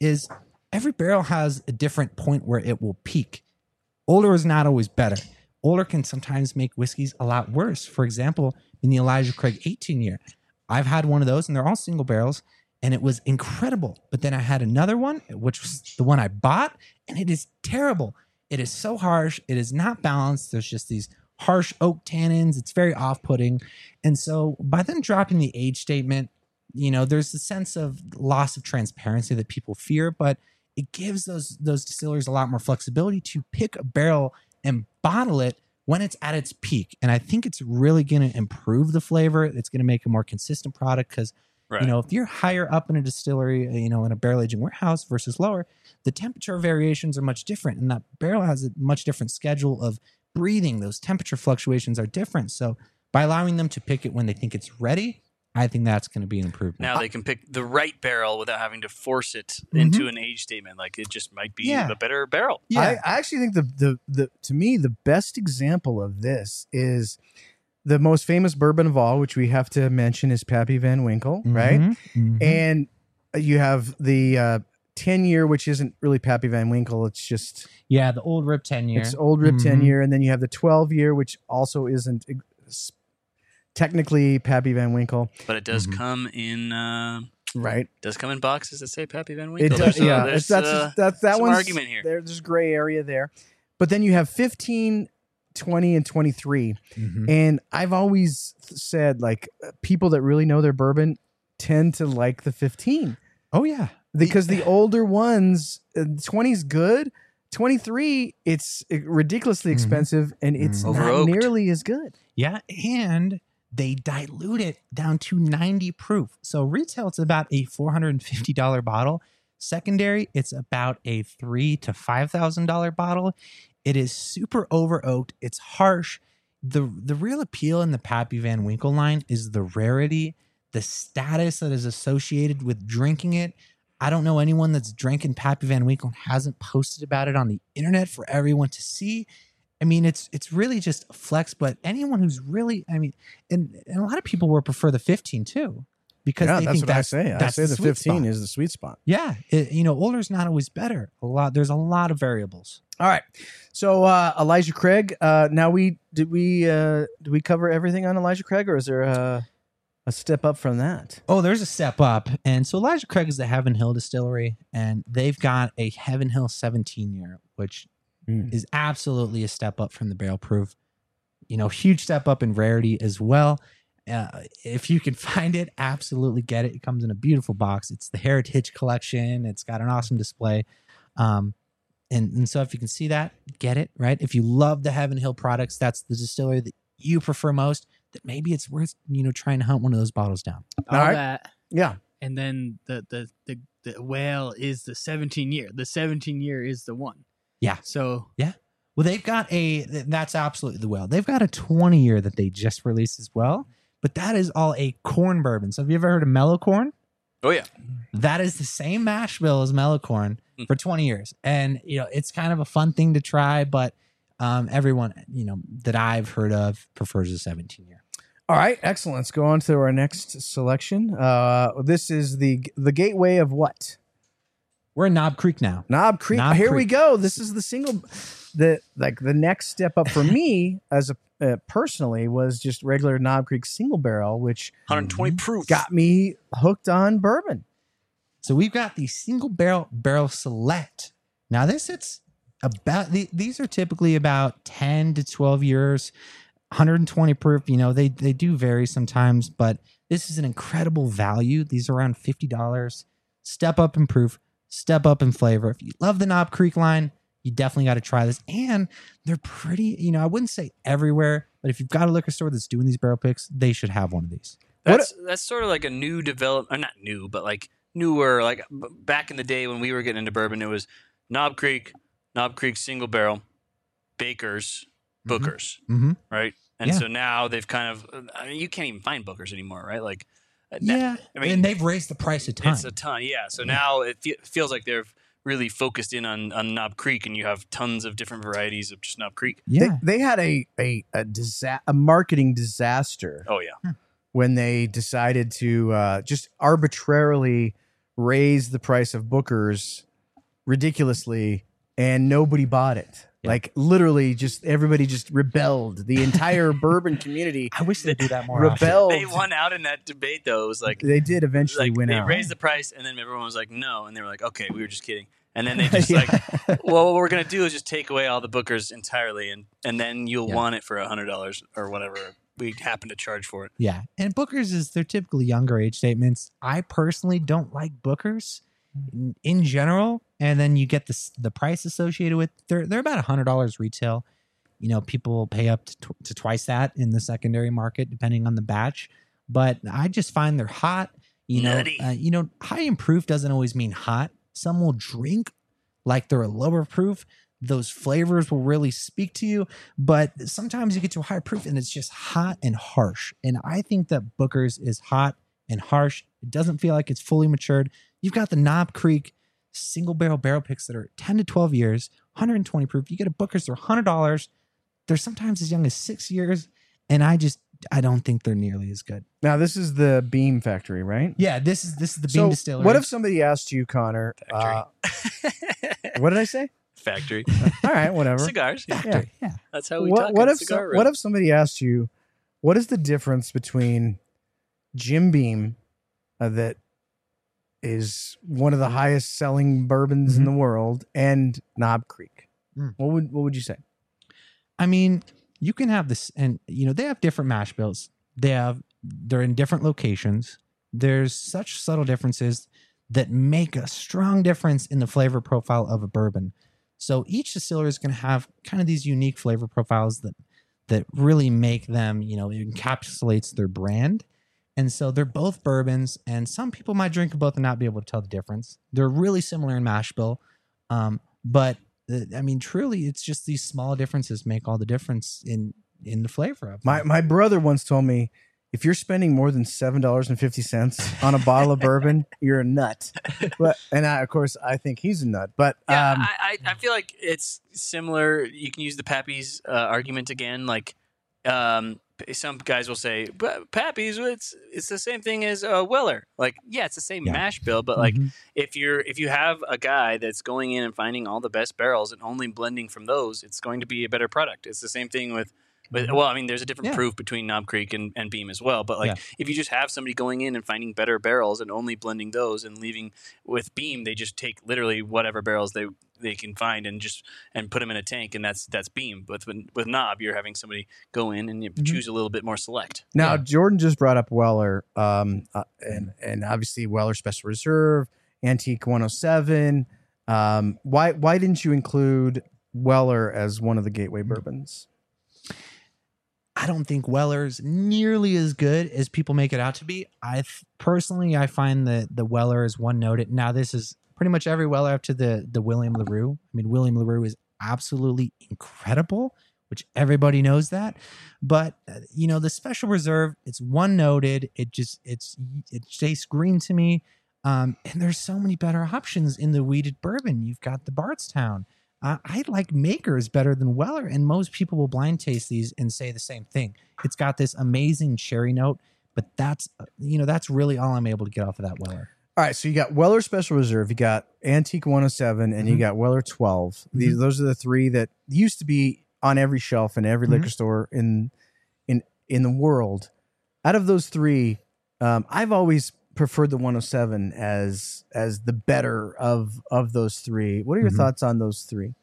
Speaker 3: is every barrel has a different point where it will peak. Older is not always better. Older can sometimes make whiskeys a lot worse. For example, in the Elijah Craig 18 year, I've had one of those, and they're all single barrels, and it was incredible. But then I had another one, which was the one I bought, and it is terrible. It is so harsh. It is not balanced. There's just these harsh oak tannins. It's very off putting. And so by them dropping the age statement, you know, there's a sense of loss of transparency that people fear, but it gives those those distillers a lot more flexibility to pick a barrel and bottle it when it's at its peak. And I think it's really going to improve the flavor. It's going to make a more consistent product because
Speaker 4: Right.
Speaker 3: you know if you're higher up in a distillery, uh, you know, in a barrel aging warehouse versus lower, the temperature variations are much different, and that barrel has a much different schedule of breathing. Those temperature fluctuations are different. So by allowing them to pick it when they think it's ready, I think that's going to be an improvement.
Speaker 4: now they can pick the right barrel without having to force it into an age statement. Like it just might be
Speaker 3: Yeah.
Speaker 4: a better barrel.
Speaker 3: yeah,
Speaker 2: I, I actually think the, the the to me the best example of this is the most famous bourbon of all, which we have to mention is Pappy Van Winkle, right?
Speaker 3: Mhm, mhm.
Speaker 2: And you have the uh, ten year, which isn't really Pappy Van Winkle. It's just
Speaker 3: yeah, the old rip ten year.
Speaker 2: it's old rip ten
Speaker 3: Mhm.
Speaker 2: year, and then you have the twelve year, which also isn't ex- technically Pappy Van Winkle,
Speaker 4: But it does
Speaker 3: Mhm.
Speaker 4: come in uh,
Speaker 2: right?
Speaker 4: does come in boxes that say Pappy Van
Speaker 2: It
Speaker 4: Winkle.
Speaker 2: does,
Speaker 4: There's, uh,
Speaker 2: yeah.
Speaker 4: there's,
Speaker 2: that's
Speaker 4: uh,
Speaker 2: that's that
Speaker 4: some
Speaker 2: one's
Speaker 4: argument here.
Speaker 2: There, there's gray area there, but then you have 15, 20, and twenty three.
Speaker 3: Mhm.
Speaker 2: And I've always said, like, uh, people that really know their bourbon tend to like the 15
Speaker 3: Oh yeah,
Speaker 2: because the older ones, uh, 20 is good. 23, it's uh, ridiculously
Speaker 3: Mhm.
Speaker 2: expensive and it's
Speaker 3: Mhm.
Speaker 2: not nearly as good.
Speaker 3: yeah, and they dilute it down to ninety proof. So retail, it's about a four hundred and fifty dollar bottle. Secondary, it's about a three to five thousand dollar bottle. It is super over oaked. It's harsh. the The real appeal in the Pappy Van Winkle line is the rarity, the status that is associated with drinking it. I don't know anyone that's drinking Pappy Van Winkle and hasn't posted about it on the internet for everyone to see. I mean, it's it's really just flex, but anyone who's really, I mean, and, and a lot of people will prefer the 15 too, because
Speaker 2: yeah,
Speaker 3: they
Speaker 2: that's
Speaker 3: think
Speaker 2: what
Speaker 3: that's
Speaker 2: I say. I
Speaker 3: that's
Speaker 2: say the,
Speaker 3: sweet
Speaker 2: 15
Speaker 3: spot.
Speaker 2: is the sweet spot.
Speaker 3: Yeah, it, you know, older is not always better. A lot, there's a lot of variables.
Speaker 2: All right. So uh, Elijah Craig. Uh, now we did we uh, did we cover everything on Elijah Craig, or is there a, a step up from that?
Speaker 3: Oh, there's a step up, and so Elijah Craig is the Heaven Hill Distillery, and they've got a Heaven Hill 17 year, which
Speaker 2: Mm.
Speaker 3: is absolutely a step up from the barrel proof. You know, huge step up in rarity as well. Uh, if you can find it, absolutely get it. It comes in a beautiful box. It's the Heritage Collection. It's got an awesome display. Um, and, and so if you can see that, get it, right? If you love the Heaven Hill products, that's the distillery that you prefer most, that maybe it's worth, you know, trying to hunt one of those bottles down.
Speaker 6: All
Speaker 2: All right.
Speaker 6: that,
Speaker 2: Yeah.
Speaker 6: and then the the the the whale is the 17 year. The 17 year is the one.
Speaker 3: Yeah.
Speaker 6: So yeah.
Speaker 3: Well, they've got a that's absolutely the well. They've got a 20 year that they just released as well, but that is all a corn bourbon. So have you ever heard of mellow corn?
Speaker 4: Oh yeah,
Speaker 3: That is the same mash bill as mellow corn
Speaker 4: Hmm.
Speaker 3: for 20 years. And you know, it's kind of a fun thing to try, but um, everyone, you know, that I've heard of prefers a 17 year.
Speaker 2: All right. Excellent. Let's go on to our next selection. Uh, this is the the gateway of what?
Speaker 3: We're in Knob Creek now.
Speaker 2: Knob Creek.
Speaker 3: Knob
Speaker 2: Here we go. This is the single, the like the next step up for me as a uh, personally was just regular Knob Creek single barrel, which
Speaker 4: 120 proof.
Speaker 2: got me hooked on bourbon.
Speaker 3: So we've got the single barrel barrel select. Now this it's about the, these are typically about 10 to 12 years, 120 proof. You know, they they do vary sometimes, but this is an incredible value. These are around $50. Step up in proof, step up in flavor. If you love the Knob Creek line, you definitely got to try this. And they're pretty, you know, I wouldn't say everywhere, but if you've got a liquor store that's doing these barrel picks, they should have one of these.
Speaker 4: That's that's sort of like a new develop, or not new, but like newer. Like back in the day when we were getting into bourbon, it was Knob Creek, Knob Creek single barrel, Baker's Booker's,
Speaker 3: Mm-hmm.
Speaker 4: right? And
Speaker 3: Yeah.
Speaker 4: so now they've kind of I mean, you can't even find Booker's anymore, right? Like uh,
Speaker 3: Yeah,
Speaker 4: I mean,
Speaker 3: and they've raised the price a ton.
Speaker 4: It's a ton, yeah. So now it fe- feels like they're really focused in on, on Knob Creek, and you have tons of different varieties of just Knob Creek.
Speaker 3: yeah,
Speaker 2: They, they had a a a, disa- a marketing disaster
Speaker 4: Oh yeah,
Speaker 2: when they decided to uh, just arbitrarily raise the price of Booker's ridiculously, and nobody bought it.
Speaker 3: Yeah.
Speaker 2: Like literally, just everybody just rebelled. The entire bourbon community
Speaker 3: I wish they'd do that more. often.
Speaker 2: rebelled.
Speaker 4: they won out in that debate though. It was like
Speaker 2: They did eventually
Speaker 4: like
Speaker 2: win
Speaker 4: they
Speaker 2: out.
Speaker 4: They raised the price, and then everyone was like, "No," and they were like, "Okay, we were just kidding." And then they just
Speaker 2: Yeah.
Speaker 4: like, "Well, what we're gonna do is just take away all the Booker's entirely, and and then you'll
Speaker 3: Yeah.
Speaker 4: want it for a hundred dollars or whatever we happen to charge for it."
Speaker 3: Yeah, and Booker's is they're typically younger age statements. I personally don't like Booker's in, general, and then you get the the price associated with. They're they're about hundred dollars retail. You know, people pay up to, tw- to twice that in the secondary market, depending on the batch. But I just find they're hot. You know, uh, you know, high in proof doesn't always mean hot. Some will drink like they're a lower proof. Those flavors will really speak to you, but sometimes you get to a higher proof and it's just hot and harsh. And I think that Booker's is hot and harsh. It doesn't feel like it's fully matured. You've got the Knob Creek single barrel barrel picks that are 10 to 12 years, 120 proof. You get a Booker's, they're $100. They're sometimes as young as six years. And I just, I don't think they're nearly as good.
Speaker 2: now this is the Beam Factory, right?
Speaker 3: Yeah, this is this is the Beam
Speaker 2: so
Speaker 3: Distillery.
Speaker 2: what if somebody asked you, Conner? Uh, what did I say?
Speaker 4: Factory
Speaker 2: All right, whatever.
Speaker 4: cigars. Yeah,
Speaker 2: Yeah.
Speaker 3: yeah.
Speaker 4: that's how we
Speaker 2: what,
Speaker 4: talk.
Speaker 2: what if
Speaker 4: cigar
Speaker 2: some, what if somebody asked you what is the difference between Jim Beam uh, that is one of the highest selling bourbons in
Speaker 3: Mhm.
Speaker 2: the world and Knob Creek?
Speaker 3: Mm.
Speaker 2: What would what would you say?
Speaker 3: I mean, you can have this, and you know they have different mash bills. They have they're in different locations. There's such subtle differences that make a strong difference in the flavor profile of a bourbon. So each distiller is going to have kind of these unique flavor profiles that that really make them, you know, it encapsulates their brand. And so they're both bourbons, and some people might drink them both and not be able to tell the difference. They're really similar in mash bill, um, but uh, I mean, truly, it's just these small differences make all the difference in in the flavor of
Speaker 2: My
Speaker 3: them.
Speaker 2: my brother once told me if you're spending more than seven dollars and fifty cents on a bottle of bourbon, you're a nut. But and I, of course I think he's a nut. But
Speaker 4: Yeah,
Speaker 2: um,
Speaker 4: I, I I feel like it's similar. You can use the Pappy's uh, argument again. Like, um, p- some guys will say, "But Pappy's, it's it's the same thing as uh, Weller." Like, yeah, it's the same
Speaker 3: Yeah.
Speaker 4: mash bill, but like,
Speaker 3: Mhm.
Speaker 4: if you're if you have a guy that's going in and finding all the best barrels and only blending from those, it's going to be a better product. It's the same thing with. With, well, I mean, there's a different
Speaker 3: Yeah.
Speaker 4: proof between Knob Creek and, and Beam as well. But like,
Speaker 3: Yeah.
Speaker 4: if you just have somebody going in and finding better barrels and only blending those and leaving with Beam, they just take literally whatever barrels they they can find and just and put them in a tank, and that's that's Beam. But with, with Knob, you're having somebody go in and you
Speaker 3: Mhm.
Speaker 4: choose a little bit more select.
Speaker 2: Now
Speaker 3: Yeah.
Speaker 2: Jordan just brought up Weller, um, uh, and and obviously Weller Special Reserve, Antique 107. Um, why why didn't you include Weller as one of the gateway bourbons?
Speaker 3: I don't think Weller's nearly as good as people make it out to be. I th- personally, I find that the Weller is one noted. Now, this is pretty much every Weller after the the William Larue. I mean, William Larue is absolutely incredible, which everybody knows that. But uh, you know, the Special Reserve, it's one noted. It just it's it tastes green to me. Um, and there's so many better options in the wheated bourbon. You've got the Bardstown. Uh, I like Makers better than Weller, and most people will blind taste these and say the same thing. It's got this amazing cherry note, but that's uh, you know that's really all I'm able to get off of that Weller.
Speaker 2: All right, so you got Weller Special Reserve, you got Antique 107, and you
Speaker 3: Mhm.
Speaker 2: got Weller 12. These those are the three that used to be on every shelf in every
Speaker 3: Mhm.
Speaker 2: liquor store in in in the world. Out of those three, um, I've always preferred the 107 as as the better of of those three. What are your
Speaker 3: Mhm.
Speaker 2: thoughts on those three?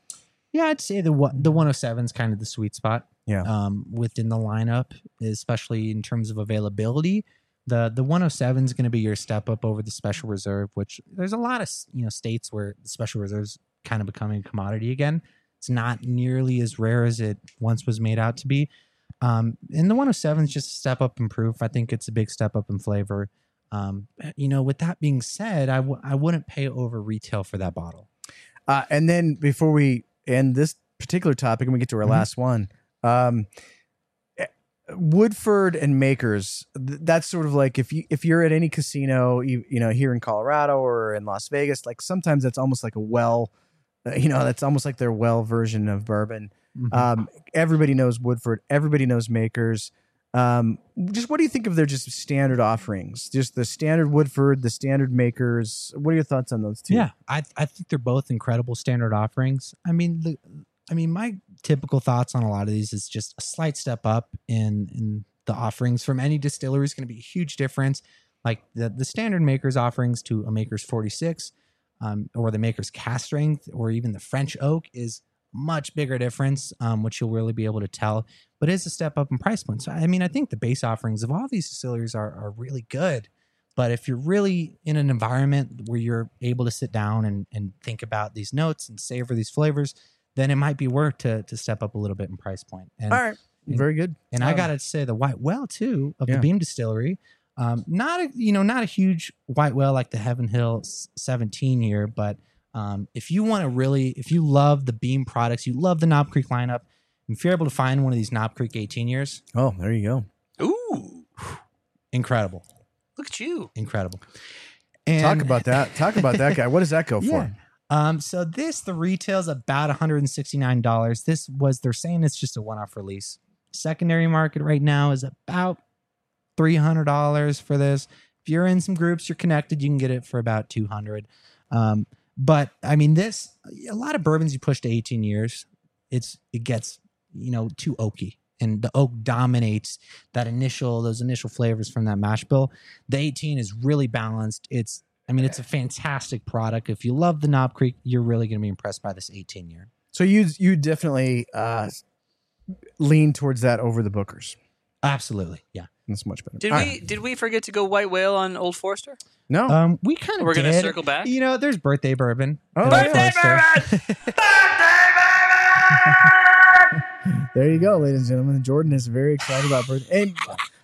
Speaker 3: Yeah, I'd say the the 107 is kind of the sweet spot.
Speaker 2: Yeah.
Speaker 3: Um, within the lineup, especially in terms of availability, the the 107 is going to be your step up over the special reserve. Which there's a lot of you know states where the special reserves kind of becoming a commodity again. It's not nearly as rare as it once was made out to be. Um, and the 107 is just a step up in proof. I think it's a big step up in flavor. Um, you know, with that being said, I w- I wouldn't pay over retail for that bottle.
Speaker 2: Uh, and then before we end this particular topic, and we get to our
Speaker 3: Mhm.
Speaker 2: last one. Um, Woodford and Makers. th- That's sort of like if you if you're at any casino, you, you know, here in Colorado or in Las Vegas, like sometimes that's almost like a well, uh, you know, that's almost like their well version of bourbon.
Speaker 3: Mhm.
Speaker 2: Um, everybody knows Woodford. Everybody knows Makers. Um, just what do you think of their just standard offerings? Just the standard Woodford, the standard Makers. What are your thoughts on those two?
Speaker 3: Yeah, I I think they're both incredible standard offerings. I mean, the, I mean, my typical thoughts on a lot of these is just a slight step up in in the offerings from any distillery is going to be a huge difference. Like the the standard makers offerings to a maker's 46, um, or the maker's cask strength, or even the French oak is much bigger difference, um, which you'll really be able to tell. But it's a step up in price point. So I mean, I think the base offerings of all these distilleries are are really good. But if you're really in an environment where you're able to sit down and, and think about these notes and savor these flavors, then it might be worth to to step up a little bit in price point. And
Speaker 2: All right. Very good.
Speaker 3: and I
Speaker 2: Um,
Speaker 3: gotta say the white whale too of
Speaker 2: Yeah.
Speaker 3: the Beam Distillery, um, not a you know not a huge white whale like the Heaven Hill 17 here, but um, if you want to really if you love the Beam products, you love the Knob Creek lineup, if you're able to find one of these Knob Creek 18 years,
Speaker 2: Oh, there you go.
Speaker 4: Ooh,
Speaker 3: incredible,
Speaker 4: look at you.
Speaker 3: incredible. And
Speaker 2: Talk about that. Talk about that guy. What does that go for?
Speaker 3: Um, so this the retail's about $169. This was they're saying it's just a one-off release. Secondary market right now is about $300 for this. If you're in some groups, you're connected, you can get it for about 200. Um, but I mean, this a lot of bourbons you push to 18 years, it's it gets you know too oaky, and the oak dominates that initial those initial flavors from that mash bill. The 18 is really balanced. It's I mean, it's a fantastic product. If you love the Knob Creek, you're really going to be impressed by this 18 year.
Speaker 2: So you you definitely uh, lean towards that over the Bookers.
Speaker 3: Absolutely, yeah.
Speaker 2: That's much better.
Speaker 4: Did
Speaker 2: All
Speaker 4: we
Speaker 2: right.
Speaker 4: did we forget to go white whale on Old Forester?
Speaker 2: No.
Speaker 3: Um, we kind of
Speaker 4: We're gonna circle back?
Speaker 3: You know, there's birthday bourbon.
Speaker 2: Oh,
Speaker 3: at Old
Speaker 2: yeah.
Speaker 3: Forester.
Speaker 2: there you go, ladies and gentlemen. Jordan is very excited about birthday and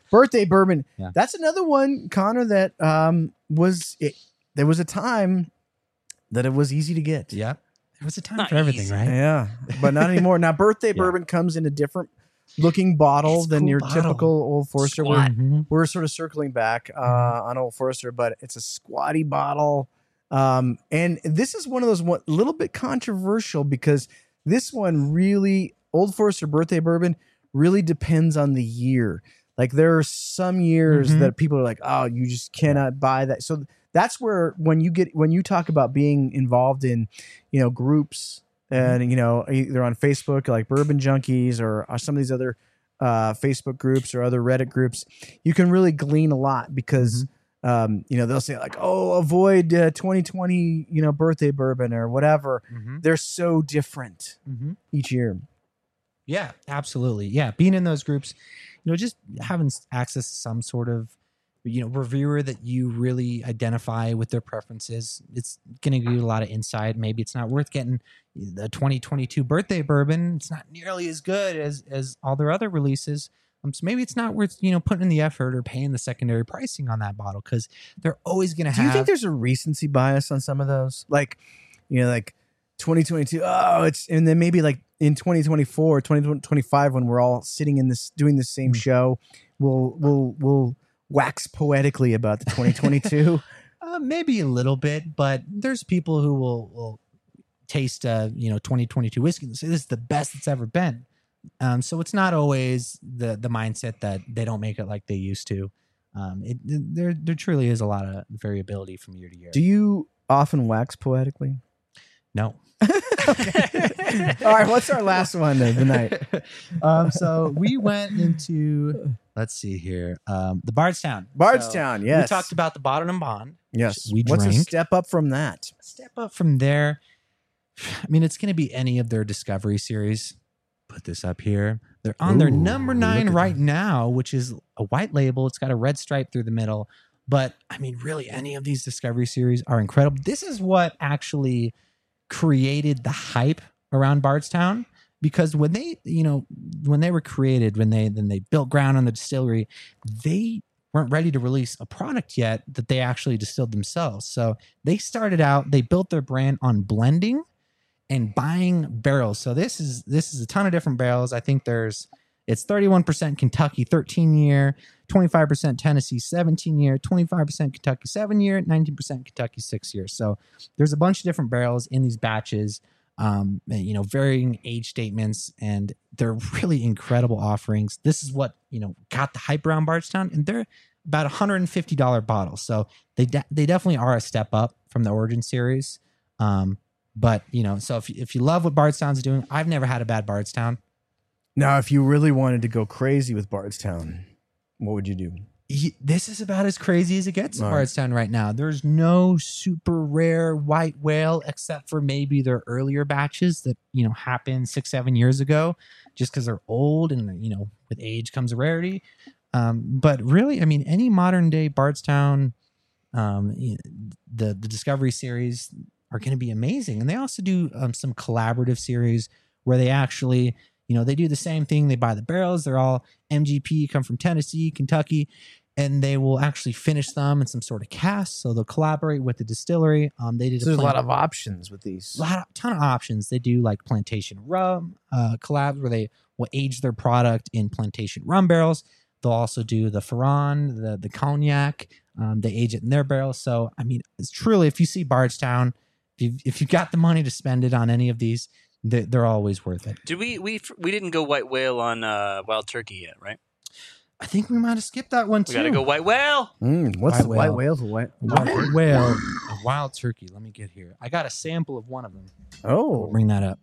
Speaker 2: birthday bourbon.
Speaker 3: Yeah.
Speaker 2: That's another one, Conner. That um, was it. There was a time that it was easy to get.
Speaker 3: Yeah, there was a time
Speaker 4: Not
Speaker 3: for everything,
Speaker 4: easy.
Speaker 3: right?
Speaker 2: Yeah, but not anymore. Now, birthday
Speaker 3: Yeah.
Speaker 2: bourbon comes in a different looking bottle
Speaker 3: It's
Speaker 2: than
Speaker 3: cool
Speaker 2: your
Speaker 3: bottle.
Speaker 2: typical Old Forester. We're,
Speaker 4: Squat.
Speaker 3: Mhm.
Speaker 2: we're sort of circling back uh, on Old Forester, but it's a squatty bottle. Um, and this is one of those one little bit controversial because this one really Old Forester birthday bourbon really depends on the year. Like there are some years
Speaker 3: Mhm.
Speaker 2: that people are like, oh, you just cannot buy that. So that's where when you get when you talk about being involved in, you know, groups and you know either on Facebook like Bourbon Junkies or, or some of these other uh, Facebook groups or other Reddit groups, you can really glean a lot because um, you know they'll say like, oh, avoid uh, 2020, you know, birthday bourbon or whatever.
Speaker 3: Mhm.
Speaker 2: They're so different
Speaker 3: Mhm.
Speaker 2: each year.
Speaker 3: Yeah, absolutely. Yeah, being in those groups, you know, just having access to some sort of, you know, reviewer that you really identify with their preferences, it's going to give you a lot of insight. Maybe it's not worth getting the 2022 birthday bourbon. It's not nearly as good as as all their other releases. Um, so maybe it's not worth you know putting in the effort or paying the secondary pricing on that bottle because they're always going to
Speaker 2: Do you think there's a recency bias on some of those? Like, you know, like 2022, oh, it's, and then maybe like in 2024, 2025, when we're all sitting in this, doing the same
Speaker 3: Hmm.
Speaker 2: show, we'll, we'll, we'll wax poetically about the 2022.
Speaker 3: Uh, maybe a little bit, but there's people who will will taste uh, you know 2022 whiskey and say this is the best it's ever been. Um, so it's not always the the mindset that they don't make it like they used to. Um, it, there there truly is a lot of variability from year to year.
Speaker 2: Do you often wax poetically?
Speaker 3: no.
Speaker 2: okay. All right. What's our last one of the night?
Speaker 3: um, so we went into let's see here, um, the Bardstown.
Speaker 2: Bardstown.
Speaker 3: So
Speaker 2: yes.
Speaker 3: We talked about the bottled in Bond.
Speaker 2: yes.
Speaker 3: we
Speaker 2: What's a step up from that?
Speaker 3: step up from there. I mean, it's going to be any of their Discovery series. Put this up here. They're on their number nine right
Speaker 2: that.
Speaker 3: now, which is a white label. It's got a red stripe through the middle. But I mean, really, any of these Discovery series are incredible. This is what actually created the hype around Bardstown because when they, you know, when they were created, when they then they built ground on the distillery, they weren't ready to release a product yet that they actually distilled themselves. So they started out, they built their brand on blending and buying barrels. So this is this is a ton of different barrels. I think there's it's 31% Kentucky 13 year, 25% Tennessee 17 year, 25% Kentucky 7 year, 19% Kentucky 6 year. So there's a bunch of different barrels in these batches. Um, you know, varying age statements, and they're really incredible offerings. This is what you know got the hype around Bardstown, and they're about $150 bottles. So they de- they definitely are a step up from the Origin series. Um, but you know, so if if you love what Bardstown's doing, I've never had a bad Bardstown.
Speaker 2: Now, if you really wanted to go crazy with Bardstown, what would you do?
Speaker 3: He- this is about as crazy as it gets in
Speaker 2: right.
Speaker 3: Bardstown right now. There's no super rare white whale except for maybe their earlier batches that you know happened six seven years ago, just because they're old and you know with age comes a rarity. Um, but really, I mean, any modern day Bardstown, um, the the Discovery series are going to be amazing, and they also do um, some collaborative series where they actually, you know, they do the same thing. They buy the barrels. They're all MGP, come from Tennessee, Kentucky, and they will actually finish them in some sort of cask. So they'll collaborate with the distillery. Um, they did
Speaker 2: So there's a lot of options with these.
Speaker 3: lot of, ton of options. They do like plantation rum uh, collabs where they will age their product in plantation rum barrels. They'll also do the Ferrand, the the cognac. Um, they age it in their barrels. So I mean, it's truly if you see Bardstown, if you if you've got the money to spend it on any of these, they're, they're always worth it.
Speaker 4: Did we we we didn't go white whale on uh, wild turkey yet, right?
Speaker 3: I think we might have skipped that one too.
Speaker 4: We got to go white whale.
Speaker 2: Mm, what's
Speaker 3: White
Speaker 2: the white
Speaker 3: whale.
Speaker 2: whales? White,
Speaker 3: Wild whale, a wild turkey. Let me get here. I got a sample of one of them.
Speaker 2: Oh,
Speaker 3: Bring that up.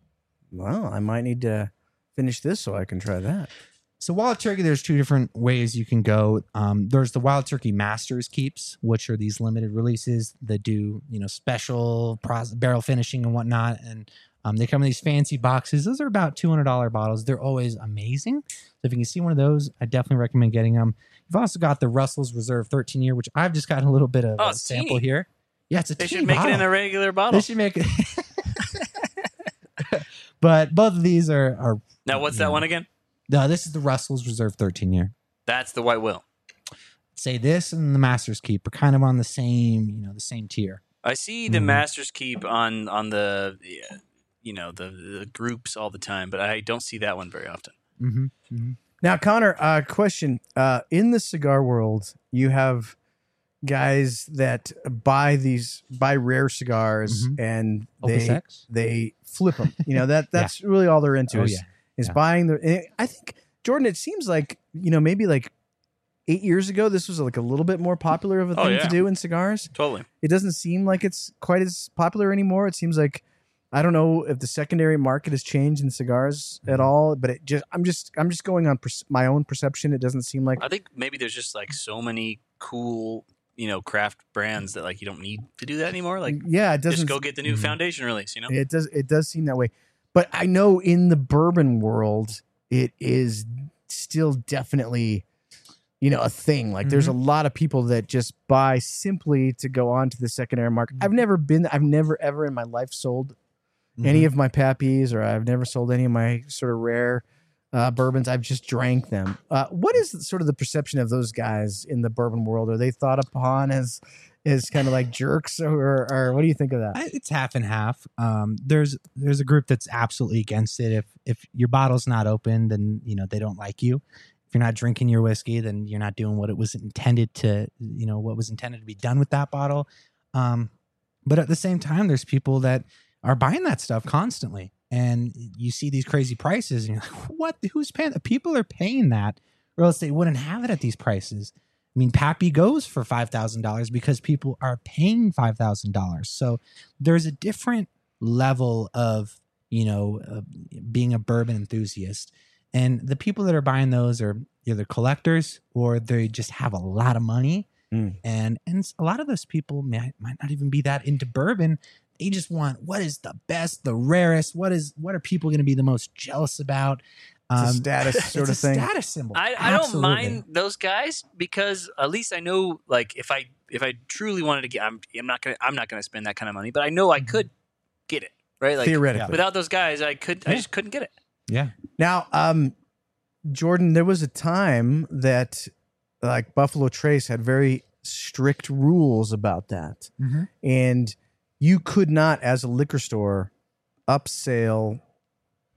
Speaker 2: well, I might need to finish this so I can try that.
Speaker 3: So wild turkey, there's two different ways you can go. Um, there's the wild turkey masters keeps, which are these limited releases that do you know special pros- barrel finishing and whatnot, and um, they come in these fancy boxes. Those are about two hundred dollar bottles. They're always amazing. So if you can see one of those, I definitely recommend getting them. You've also got the Russell's Reserve 13 year, which I've just gotten a little bit of
Speaker 4: Oh,
Speaker 3: a sample here. Yeah, it's a
Speaker 4: They should make it in a regular bottle.
Speaker 3: They should make it. but both of these are are
Speaker 4: Now, what's that one again?
Speaker 3: no. This is the Russell's Reserve 13 year.
Speaker 4: That's the white Will.
Speaker 3: say this and the Masters Keep are kind of on the same, you know, the same tier.
Speaker 4: I see the
Speaker 3: Mhm.
Speaker 4: Masters keep on on the you know the, the groups all the time, but I don't see that one very often.
Speaker 3: Mm-hmm.
Speaker 2: Now, Conner, uh, question: uh, In the cigar world, you have guys that buy these buy rare cigars
Speaker 3: Mhm.
Speaker 2: and they they flip them. You know that that's really all they're into
Speaker 3: Oh,
Speaker 2: is,
Speaker 3: yeah.
Speaker 2: is
Speaker 3: Yeah.
Speaker 2: buying the. I think Jordan, it seems like you know maybe like eight years ago, this was like a little bit more popular of a
Speaker 4: Oh,
Speaker 2: thing
Speaker 4: yeah.
Speaker 2: to do in cigars.
Speaker 4: Totally.
Speaker 2: It doesn't seem like it's quite as popular anymore. It seems like I don't know if the secondary market has changed in cigars
Speaker 3: Mm-hmm.
Speaker 2: at all, but it just I'm just I'm just going on pers- my own perception. It doesn't seem like
Speaker 4: I think maybe there's just like so many cool you know craft brands that like you don't need to do that anymore. Like
Speaker 2: yeah, it doesn't
Speaker 4: just go get the new
Speaker 3: Mhm.
Speaker 4: foundation release. You know.
Speaker 2: It does. It does seem that way. But I know in the bourbon world, it is still definitely, you know, a thing. Like there's a lot of people that just buy simply to go on to the secondary market. I've never been. I've never ever in my life sold any
Speaker 3: Mm-hmm.
Speaker 2: of my pappies, or I've never sold any of my sort of rare uh, bourbons. I've just drank them. Uh, what is sort of the perception of those guys in the bourbon world? Are they thought upon as as kind of like jerks, or or what do you think of that?
Speaker 3: I- it's half and half. Um, there's there's a group that's absolutely against it. If if your bottle's not open, then you know they don't like you. If you're not drinking your whiskey, then you're not doing what it was intended to, you know, what was intended to be done with that bottle. Um, but at the same time, there's people that are buying that stuff constantly, and you see these crazy prices, and you're like, "What? Who's paying? People are paying that, or else they wouldn't have it at these prices." I mean, Pappy goes for five thousand dollars because people are paying five thousand dollars. So there's a different level of you know uh, being a bourbon enthusiast, and the people that are buying those are either collectors or they just have a lot of money,
Speaker 2: Mm.
Speaker 3: and and a lot of those people might, might not even be that into bourbon. They just want what is the best, the rarest. What is what are people going to be the most jealous about?
Speaker 2: It's a status
Speaker 3: it's
Speaker 2: sort
Speaker 3: a
Speaker 2: of thing.
Speaker 3: Status symbol.
Speaker 4: I, I don't mind those guys because at least I know like if I if I truly wanted to get I'm I'm not gonna I'm not gonna spend that kind of money, but I know I could get it right. Like
Speaker 2: Theoretically.
Speaker 4: without those guys, I could I just couldn't get it.
Speaker 3: Yeah.
Speaker 2: Now, um, Jordan, there was a time that like Buffalo Trace had very strict rules about that,
Speaker 3: Mhm.
Speaker 2: and you could not, as a liquor store, upsell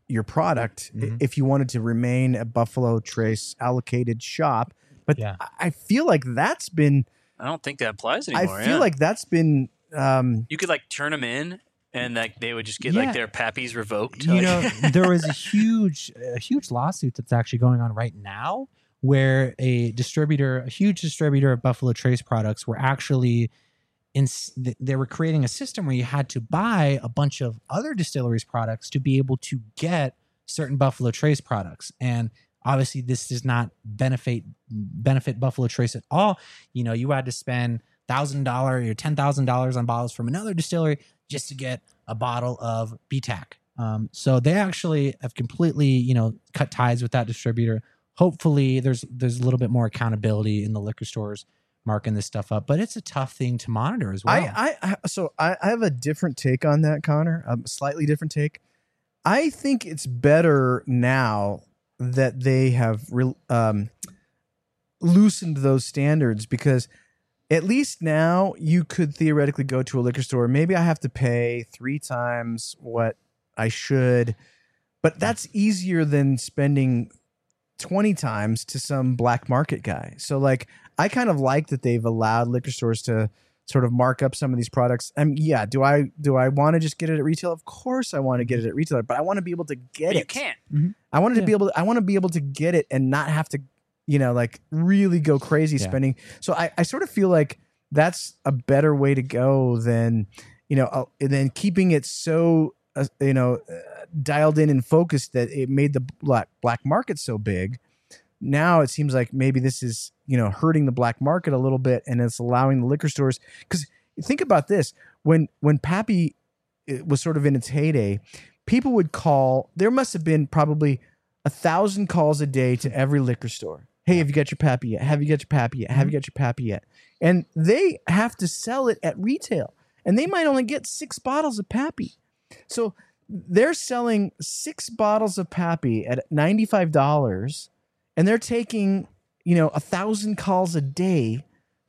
Speaker 2: your product i-
Speaker 3: Mhm.
Speaker 2: if you wanted to remain a Buffalo Trace allocated shop. But
Speaker 3: Yeah.
Speaker 2: I- I feel like that's been.
Speaker 4: I don't think that applies anymore.
Speaker 2: I feel
Speaker 4: yeah.
Speaker 2: like that's been. Um,
Speaker 4: you could like turn them in, and like they would just get
Speaker 3: Yeah.
Speaker 4: like their pappies revoked.
Speaker 3: you
Speaker 4: like-
Speaker 3: know there was a huge a huge lawsuit that's actually going on right now where a distributor a huge distributor of buffalo trace products were actually in they were creating a system where you had to buy a bunch of other distilleries products to be able to get certain buffalo trace products and obviously this does not benefit benefit buffalo trace at all you know you had to spend thousand dollar or ten thousand dollars on bottles from another distillery just to get a bottle of BTAC. Um, so they actually have completely, you know, cut ties with that distributor. Hopefully, there's there's a little bit more accountability in the liquor stores marking this stuff up, but it's a tough thing to monitor as well.
Speaker 2: I, I, so I, I have a different take on that, Conner. A slightly different take. I think it's better now that they have re- um, loosened those standards because at least now you could theoretically go to a liquor store. Maybe I have to pay three times what I should, but that's easier than spending 20 times to some black market guy. So, like, I kind of like that they've allowed liquor stores to sort of mark up some of these products. I mean, yeah, do I do I want to just get it at retail? Of course I want to get it at retail, but I want to be able to get
Speaker 4: but
Speaker 2: it.
Speaker 4: you can't.
Speaker 2: I wanted to be able to, I want to be able to get it and not have to, you know, like really go crazy
Speaker 3: Yeah.
Speaker 2: spending. So I, I sort of feel like that's a better way to go than, you know, uh, than keeping it so, uh, you know, uh, dialed in and focused that it made the black black market so big. Now it seems like maybe this is, you know, hurting the black market a little bit and it's allowing the liquor stores because think about this when when Pappy uh, was sort of in its heyday, people would call. There must have been probably a thousand calls a day to every liquor store. Hey, have you got your pappy yet? Have you got your pappy yet? Have you got your pappy yet? And they have to sell it at retail, and they might only get six bottles of pappy. So they're selling six bottles of pappy at ninety five dollars, and they're taking you know a thousand calls a day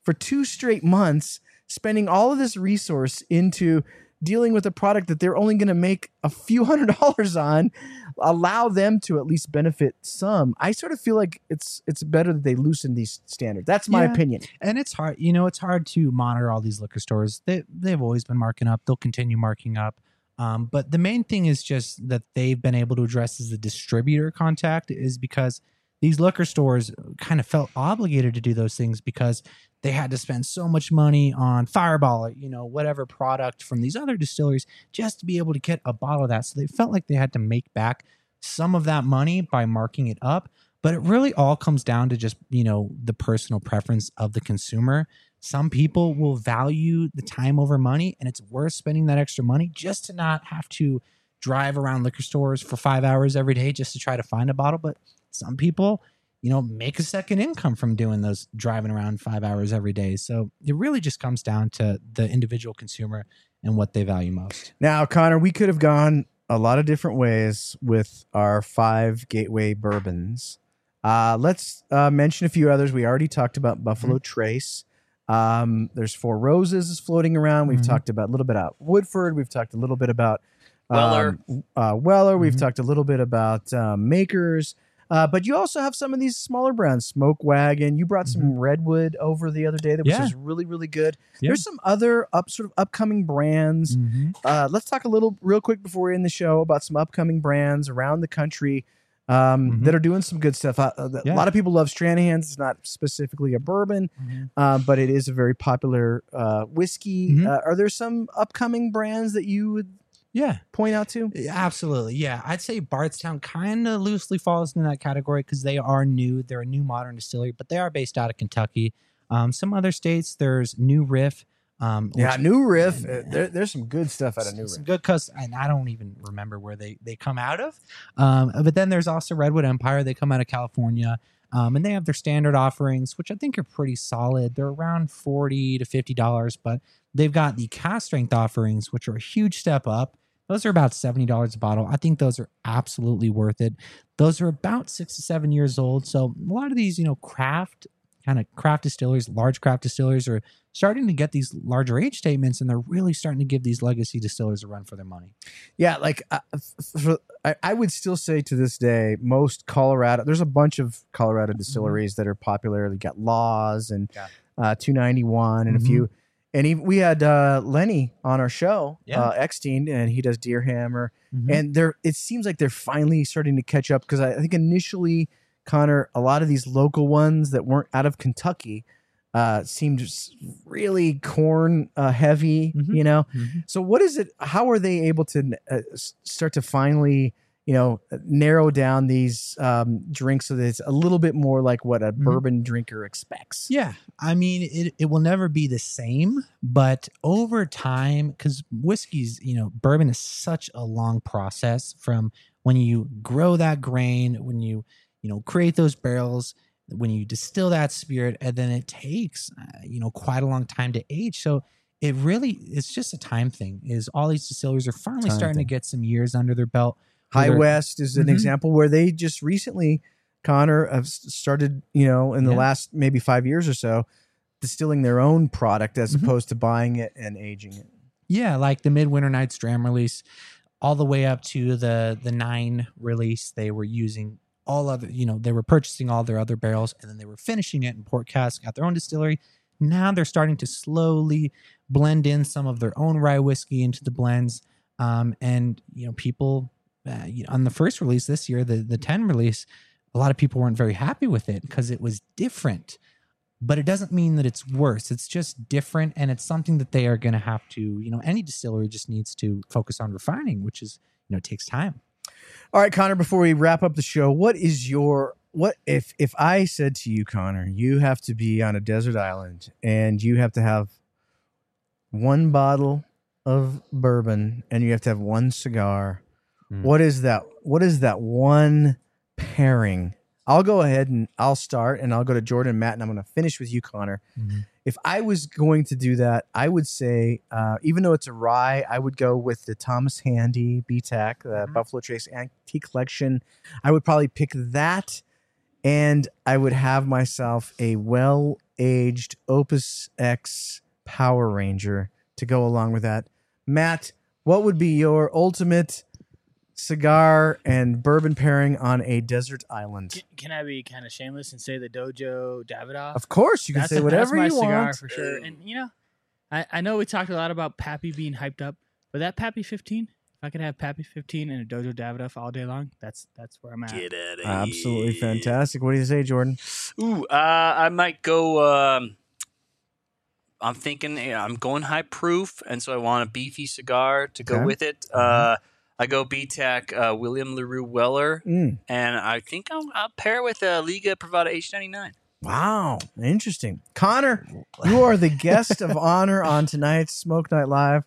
Speaker 2: for two straight months, spending all of this resource into dealing with a product that they're only going to make a few hundred dollars on allow them to at least benefit some. I sort of feel like it's it's better that they loosen these standards. That's my
Speaker 3: Yeah.
Speaker 2: opinion.
Speaker 3: And it's hard you know it's hard to monitor all these liquor stores. They, they've always been marking up. They'll continue marking up. Um, but the main thing is just that they've been able to address as a distributor contact is because these liquor stores kind of felt obligated to do those things because they had to spend so much money on fireball or you know whatever product from these other distilleries just to be able to get a bottle of that. So they felt like they had to make back some of that money by marking it up. But it really all comes down to just you know the personal preference of the consumer. Some people will value the time over money and it's worth spending that extra money just to not have to drive around liquor stores for five hours every day just to try to find a bottle. But some people you know make a second income from doing those driving around five hours every day. So it really just comes down to the individual consumer and what they value most.
Speaker 2: Now conner we could have gone a lot of different ways with our five gateway bourbons. Uh, let's uh, mention a few others. We already talked about buffalo trace. Um, there's four roses is floating around. We've
Speaker 3: Mhm.
Speaker 2: talked about a little bit about woodford. We've talked a little bit about
Speaker 4: Weller.
Speaker 2: um, uh, Weller. We've
Speaker 3: Mhm.
Speaker 2: talked a little bit about um, makers, uh, but you also have some of these smaller brands. Smoke Wagon. You brought some Redwood over the other day, that which
Speaker 3: Yeah.
Speaker 2: was really really good.
Speaker 3: Yeah.
Speaker 2: There's some other up sort of upcoming brands. Uh, let's talk a little real quick before we end the show about some upcoming brands around the country. Um,
Speaker 3: Mhm.
Speaker 2: That are doing some good stuff. Uh, uh,
Speaker 3: Yeah.
Speaker 2: A lot of people love Stranahan's. It's not specifically a bourbon, uh, but it is a very popular uh, whiskey.
Speaker 3: Mhm.
Speaker 2: Uh, are there some upcoming brands that you would
Speaker 3: yeah
Speaker 2: point out to?
Speaker 3: Yeah, Absolutely. Yeah. I'd say Bardstown kind of loosely falls into that category because they are new. They're a new modern distillery, but they are based out of Kentucky. Um, some other states, there's New Riff. Um,
Speaker 2: Yeah,
Speaker 3: which-
Speaker 2: New Riff. uh, There, there's some good stuff out of New
Speaker 3: some
Speaker 2: Riff.
Speaker 3: good cus and I don't even remember where they they come out of. Um, but then there's also Redwood Empire. They come out of California. Um, and they have their standard offerings, which I think are pretty solid. They're around forty to fifty dollars, but they've got the cask strength offerings, which are a huge step up. Those are about seventy dollars a bottle. I think those are absolutely worth it. Those are about six to seven years old. So a lot of these, you know, craft kind of craft distillers, large craft distillers are starting to get these larger age statements and they're really starting to give these legacy distillers a run for their money.
Speaker 2: Yeah, like uh, for, I, I would still say to this day, most Colorado. There's a bunch of Colorado distilleries that are popular. They got Laws and
Speaker 3: Yeah.
Speaker 2: uh, 291 and a
Speaker 3: Mhm.
Speaker 2: few. And he, we had uh, Lenny on our show,
Speaker 3: Yeah.
Speaker 2: uh, Eckstein, and he does Deerhammer.
Speaker 3: Mhm.
Speaker 2: And they're it seems like they're finally starting to catch up because I think initially, Conner, a lot of these local ones that weren't out of Kentucky uh, seemed really corn uh, heavy,
Speaker 3: Mhm.
Speaker 2: you know.
Speaker 3: Mhm.
Speaker 2: So what is it? How are they able to uh, start to finally, you know, narrow down these um, drinks so that it's a little bit more like what a
Speaker 3: Mhm.
Speaker 2: bourbon drinker expects?
Speaker 3: Yeah, I mean, it, it will never be the same, but over time, because whiskey's, you know, bourbon is such a long process from when you grow that grain, when you, you know, create those barrels, when you distill that spirit, and then it takes, uh, you know, quite a long time to age. So it really, it's just a time thing. Is all these distilleries are finally
Speaker 2: Time
Speaker 3: starting
Speaker 2: thing.
Speaker 3: to get some years under their belt.
Speaker 2: High West is an
Speaker 3: Mhm.
Speaker 2: example where they just recently, Conner, have started, you know, in the
Speaker 3: Yeah.
Speaker 2: last maybe five years or so, distilling their own product as
Speaker 3: Mhm.
Speaker 2: opposed to buying it and aging it.
Speaker 3: Yeah, like the Midwinter Nights Dram release, all the way up to the the nine release. They were using all other, you know, they were purchasing all their other barrels and then they were finishing it in port cask at their own distillery. Now they're starting to slowly blend in some of their own rye whiskey into the blends. Um, and you know, people uh, on the first release this year, the the ten release, a lot of people weren't very happy with it because it was different but it doesn't mean that it's worse. It's just different, and it's something that they are going to have to, you know, any distillery just needs to focus on refining, which is, you know, takes time.
Speaker 2: All right, Conner, before we wrap up the show, what is your what if if I said to you, Conner, you have to be on a desert island and you have to have one bottle of bourbon and you have to have one cigar.
Speaker 3: Mm.
Speaker 2: What is that? What is that one pairing? I'll go ahead and I'll start and I'll go to Jordan and Matt and I'm going to finish with you, Conner.
Speaker 3: Mhm.
Speaker 2: If I was going to do that, I would say, uh, even though it's a rye, I would go with the Thomas Handy BTAC, the
Speaker 3: Mhm.
Speaker 2: Buffalo Trace Antique Collection. I would probably pick that, and I would have myself a well aged Opus X Power Ranger to go along with that. Matt, what would be your ultimate cigar and bourbon pairing on a desert island?
Speaker 6: Can, can I be kind of shameless and say the Dojo Davidoff?
Speaker 2: Of course, you can
Speaker 6: That's
Speaker 2: say
Speaker 6: a-
Speaker 2: whatever
Speaker 6: that's
Speaker 2: you
Speaker 6: my cigar
Speaker 2: want.
Speaker 6: for sure. And you know, I, I know we talked a lot about Pappy being hyped up, but that Pappy 15, if I could have Pappy 15 and a Dojo Davidoff all day long, that's that's where I'm at.
Speaker 4: Get out of
Speaker 2: Absolutely fantastic. What do you say, Jordan?
Speaker 4: Ooh, uh, I might go. Um, I'm thinking yeah, I'm going high proof, and so I want a beefy cigar to go
Speaker 2: Okay.
Speaker 4: with it. Uh, I go BTAC uh, William Larue Weller,
Speaker 2: Mm,
Speaker 4: and I think I'll, I'll pair with uh, Liga Privada H99.
Speaker 2: wow, interesting. Conner, you are the guest of honor on tonight's Smoke Night Live.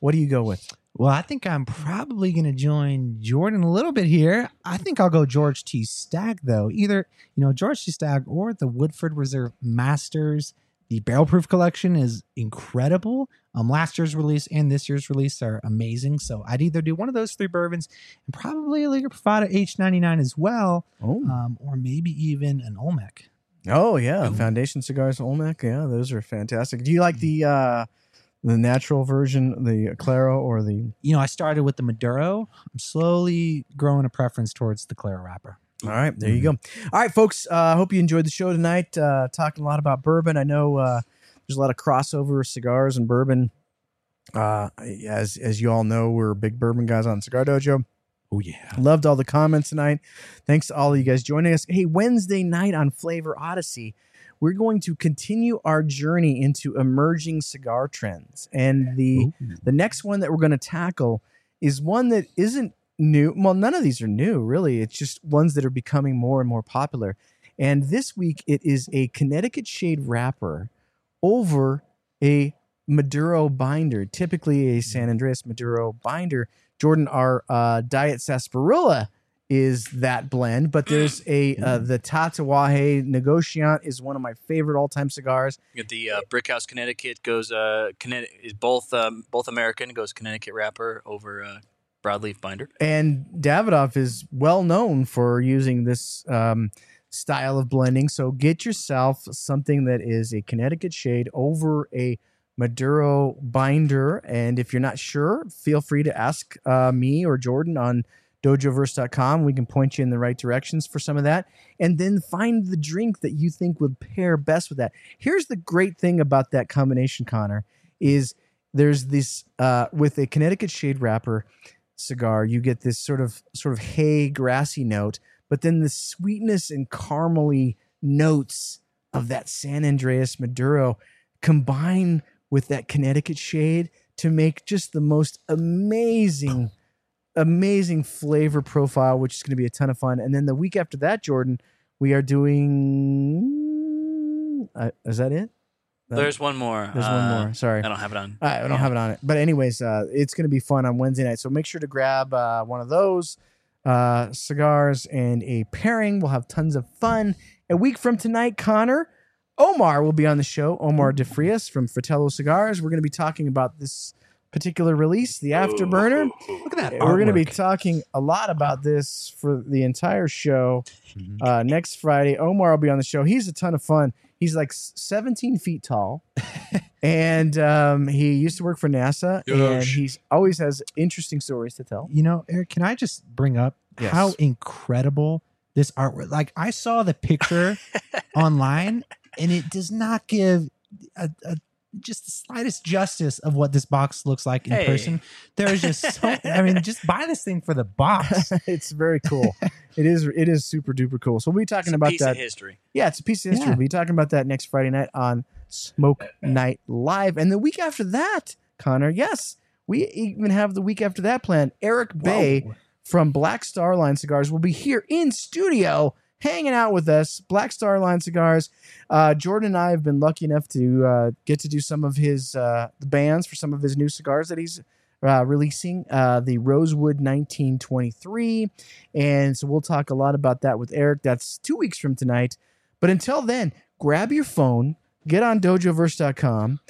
Speaker 2: What do you go with?
Speaker 3: Well, I think I'm probably going to join Jordan a little bit here. I think I'll go George T. Stagg, though. Either, you know, George T. Stagg or the Woodford Reserve Masters. The barrel proof collection is incredible. Um, last year's release and this year's release are amazing. So I'd either do one of those three bourbons and probably a Liga Privada H99 as well,
Speaker 2: Oh,
Speaker 3: um, or maybe even an Olmec.
Speaker 2: oh yeah,
Speaker 4: Ooh.
Speaker 2: Foundation Cigars Olmec. Yeah, those are fantastic. Do you like the uh the natural version, the Claro, or the?
Speaker 3: You know, I started with the Maduro. I'm slowly growing a preference towards the Claro wrapper.
Speaker 2: All right, there you go. All right, folks. I uh, hope you enjoyed the show tonight. Uh, talking a lot about bourbon. I know uh, there's a lot of crossover cigars and bourbon. Uh, as as you all know, we're big bourbon guys on Cigar Dojo.
Speaker 3: Oh, yeah.
Speaker 2: Loved all the comments tonight. Thanks to all of you guys joining us. Hey, Wednesday night on Flavor Odyssey, we're going to continue our journey into emerging cigar trends. And the the next one that we're going to tackle is one that isn't new. Well, none of these are new, really. It's just ones that are becoming more and more popular. And this week, it is a Connecticut shade wrapper over a Maduro binder, typically a San Andreas Maduro binder. Jordan, our uh, Diet Sarsaparilla is that blend, but there's a uh, the Tatuaje Negociant is one of my favorite all time cigars.
Speaker 4: The uh, Brickhouse Connecticut goes uh, Connecticut is both um, both American goes Connecticut wrapper over uh, broadleaf binder.
Speaker 2: And Davidoff is well known for using this um, style of blending. So get yourself something that is a Connecticut shade over a Maduro binder. And if you're not sure, feel free to ask uh, me or Jordan on dojoverse.com. We can point you in the right directions for some of that. And then find the drink that you think would pair best with that. Here's the great thing about that combination, Connor, is there's this uh, with a Connecticut shade wrapper cigar, you get this sort of sort of hay grassy note, but then the sweetness and caramely notes of that San Andreas Maduro combine with that Connecticut shade to make just the most amazing, amazing flavor profile, which is going to be a ton of fun. And then the week after that, Jordan, we are doing. Uh, is that it?
Speaker 4: There's one more.
Speaker 2: There's one
Speaker 4: Uh,
Speaker 2: more. Sorry.
Speaker 4: I don't have it on.
Speaker 2: All right, I don't
Speaker 4: Yeah.
Speaker 2: have it on it. But anyways, uh, it's going to be fun on Wednesday night. So make sure to grab uh, one of those uh, cigars and a pairing. We'll have tons of fun. A week from tonight, Conner, Omar will be on the show. Omar DeFrias from Fratello Cigars. We're going to be talking about this particular release, the Afterburner.
Speaker 3: Look at that.
Speaker 2: We're going to be talking a lot about this for the entire show
Speaker 3: Mhm.
Speaker 2: uh, next Friday. Omar will be on the show. He's a ton of fun. He's like 17 feet tall, and um, he used to work for NASA, and
Speaker 4: Gosh.
Speaker 2: he's always has interesting stories to tell.
Speaker 3: You know, Eric, can I just bring up
Speaker 2: Yes.
Speaker 3: how incredible this artwork? Like, I saw the picture online, and it does not give a, a just the slightest justice of what this box looks like in
Speaker 4: Hey.
Speaker 3: person. There is just so. I mean, just buy this thing for the box.
Speaker 2: it's very cool. it is it is super duper cool. So we'll be
Speaker 4: It's
Speaker 2: talking
Speaker 4: a
Speaker 2: about
Speaker 4: piece
Speaker 2: that.
Speaker 4: of history.
Speaker 2: Yeah, it's a piece of history.
Speaker 3: Yeah.
Speaker 2: We'll be talking about that next Friday night on Smoke Night Live. And the week after that, Conner, yes, we even have the week after that planned. Eric Bay
Speaker 3: Whoa.
Speaker 2: from Black Star Line Cigars will be here in studio hanging out with us. Black Star Line Cigars. Uh, Jordan and I have been lucky enough to uh, get to do some of his uh, bands for some of his new cigars that he's uh, releasing. Uh, the Rosewood 1923, and so we'll talk a lot about that with Eric. That's two weeks from tonight. But until then, grab your phone. Get on dojoverse.com,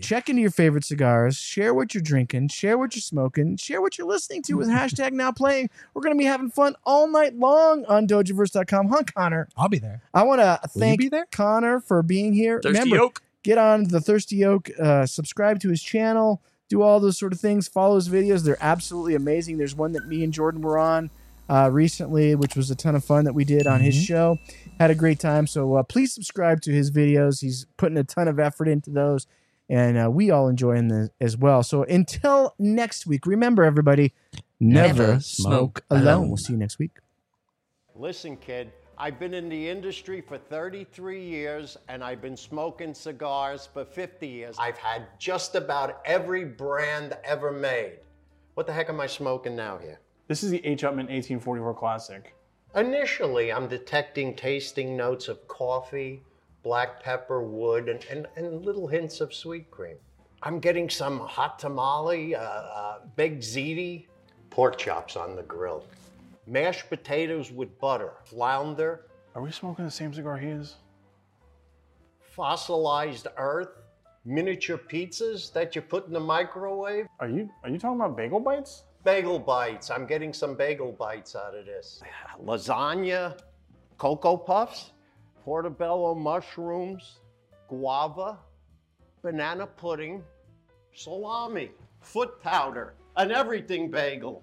Speaker 2: check into your favorite cigars, share what you're drinking, share what you're smoking, share what you're listening to with hashtag now playing. We're going to be having fun all night long on dojoverse.com. Huh, Conner?
Speaker 3: I'll be there.
Speaker 2: I want to thank? Conner for being here.
Speaker 4: Thirsty
Speaker 2: Remember,
Speaker 4: Oak.
Speaker 2: get on the Thirsty Oak, uh, subscribe to his channel, do all those sort of things, follow his videos. They're absolutely amazing. There's one that me and Jordan were on uh, recently, which was a ton of fun that we did on his
Speaker 3: Mhm.
Speaker 2: show. Had a great time. So uh, please subscribe to his videos. He's putting a ton of effort into those, and uh, we all enjoy them as well. So until next week, remember everybody, never,
Speaker 4: Never
Speaker 2: smoke
Speaker 4: smoke
Speaker 2: alone.
Speaker 4: alone.
Speaker 2: We'll see you next week.
Speaker 7: Listen, kid, I've been in the industry for 33 years and I've been smoking cigars for 50 years. I've had just about every brand ever made. What the heck am I smoking now here?
Speaker 8: This is the H. Upmann 1844 Classic.
Speaker 7: Initially, I'm detecting tasting notes of coffee, black pepper, wood, and, and, and little hints of sweet cream. I'm getting some hot tamale, uh, uh, baked ziti, pork chops on the grill, mashed potatoes with butter, flounder,
Speaker 8: Are we smoking the same cigar he is?
Speaker 7: fossilized earth, miniature pizzas that you put in the microwave.
Speaker 8: Are you are you talking about bagel bites?
Speaker 7: Bagel bites. I'm getting some bagel bites out of this. Lasagna, Cocoa Puffs, portobello mushrooms, guava, banana pudding, salami, foot powder, an everything bagel.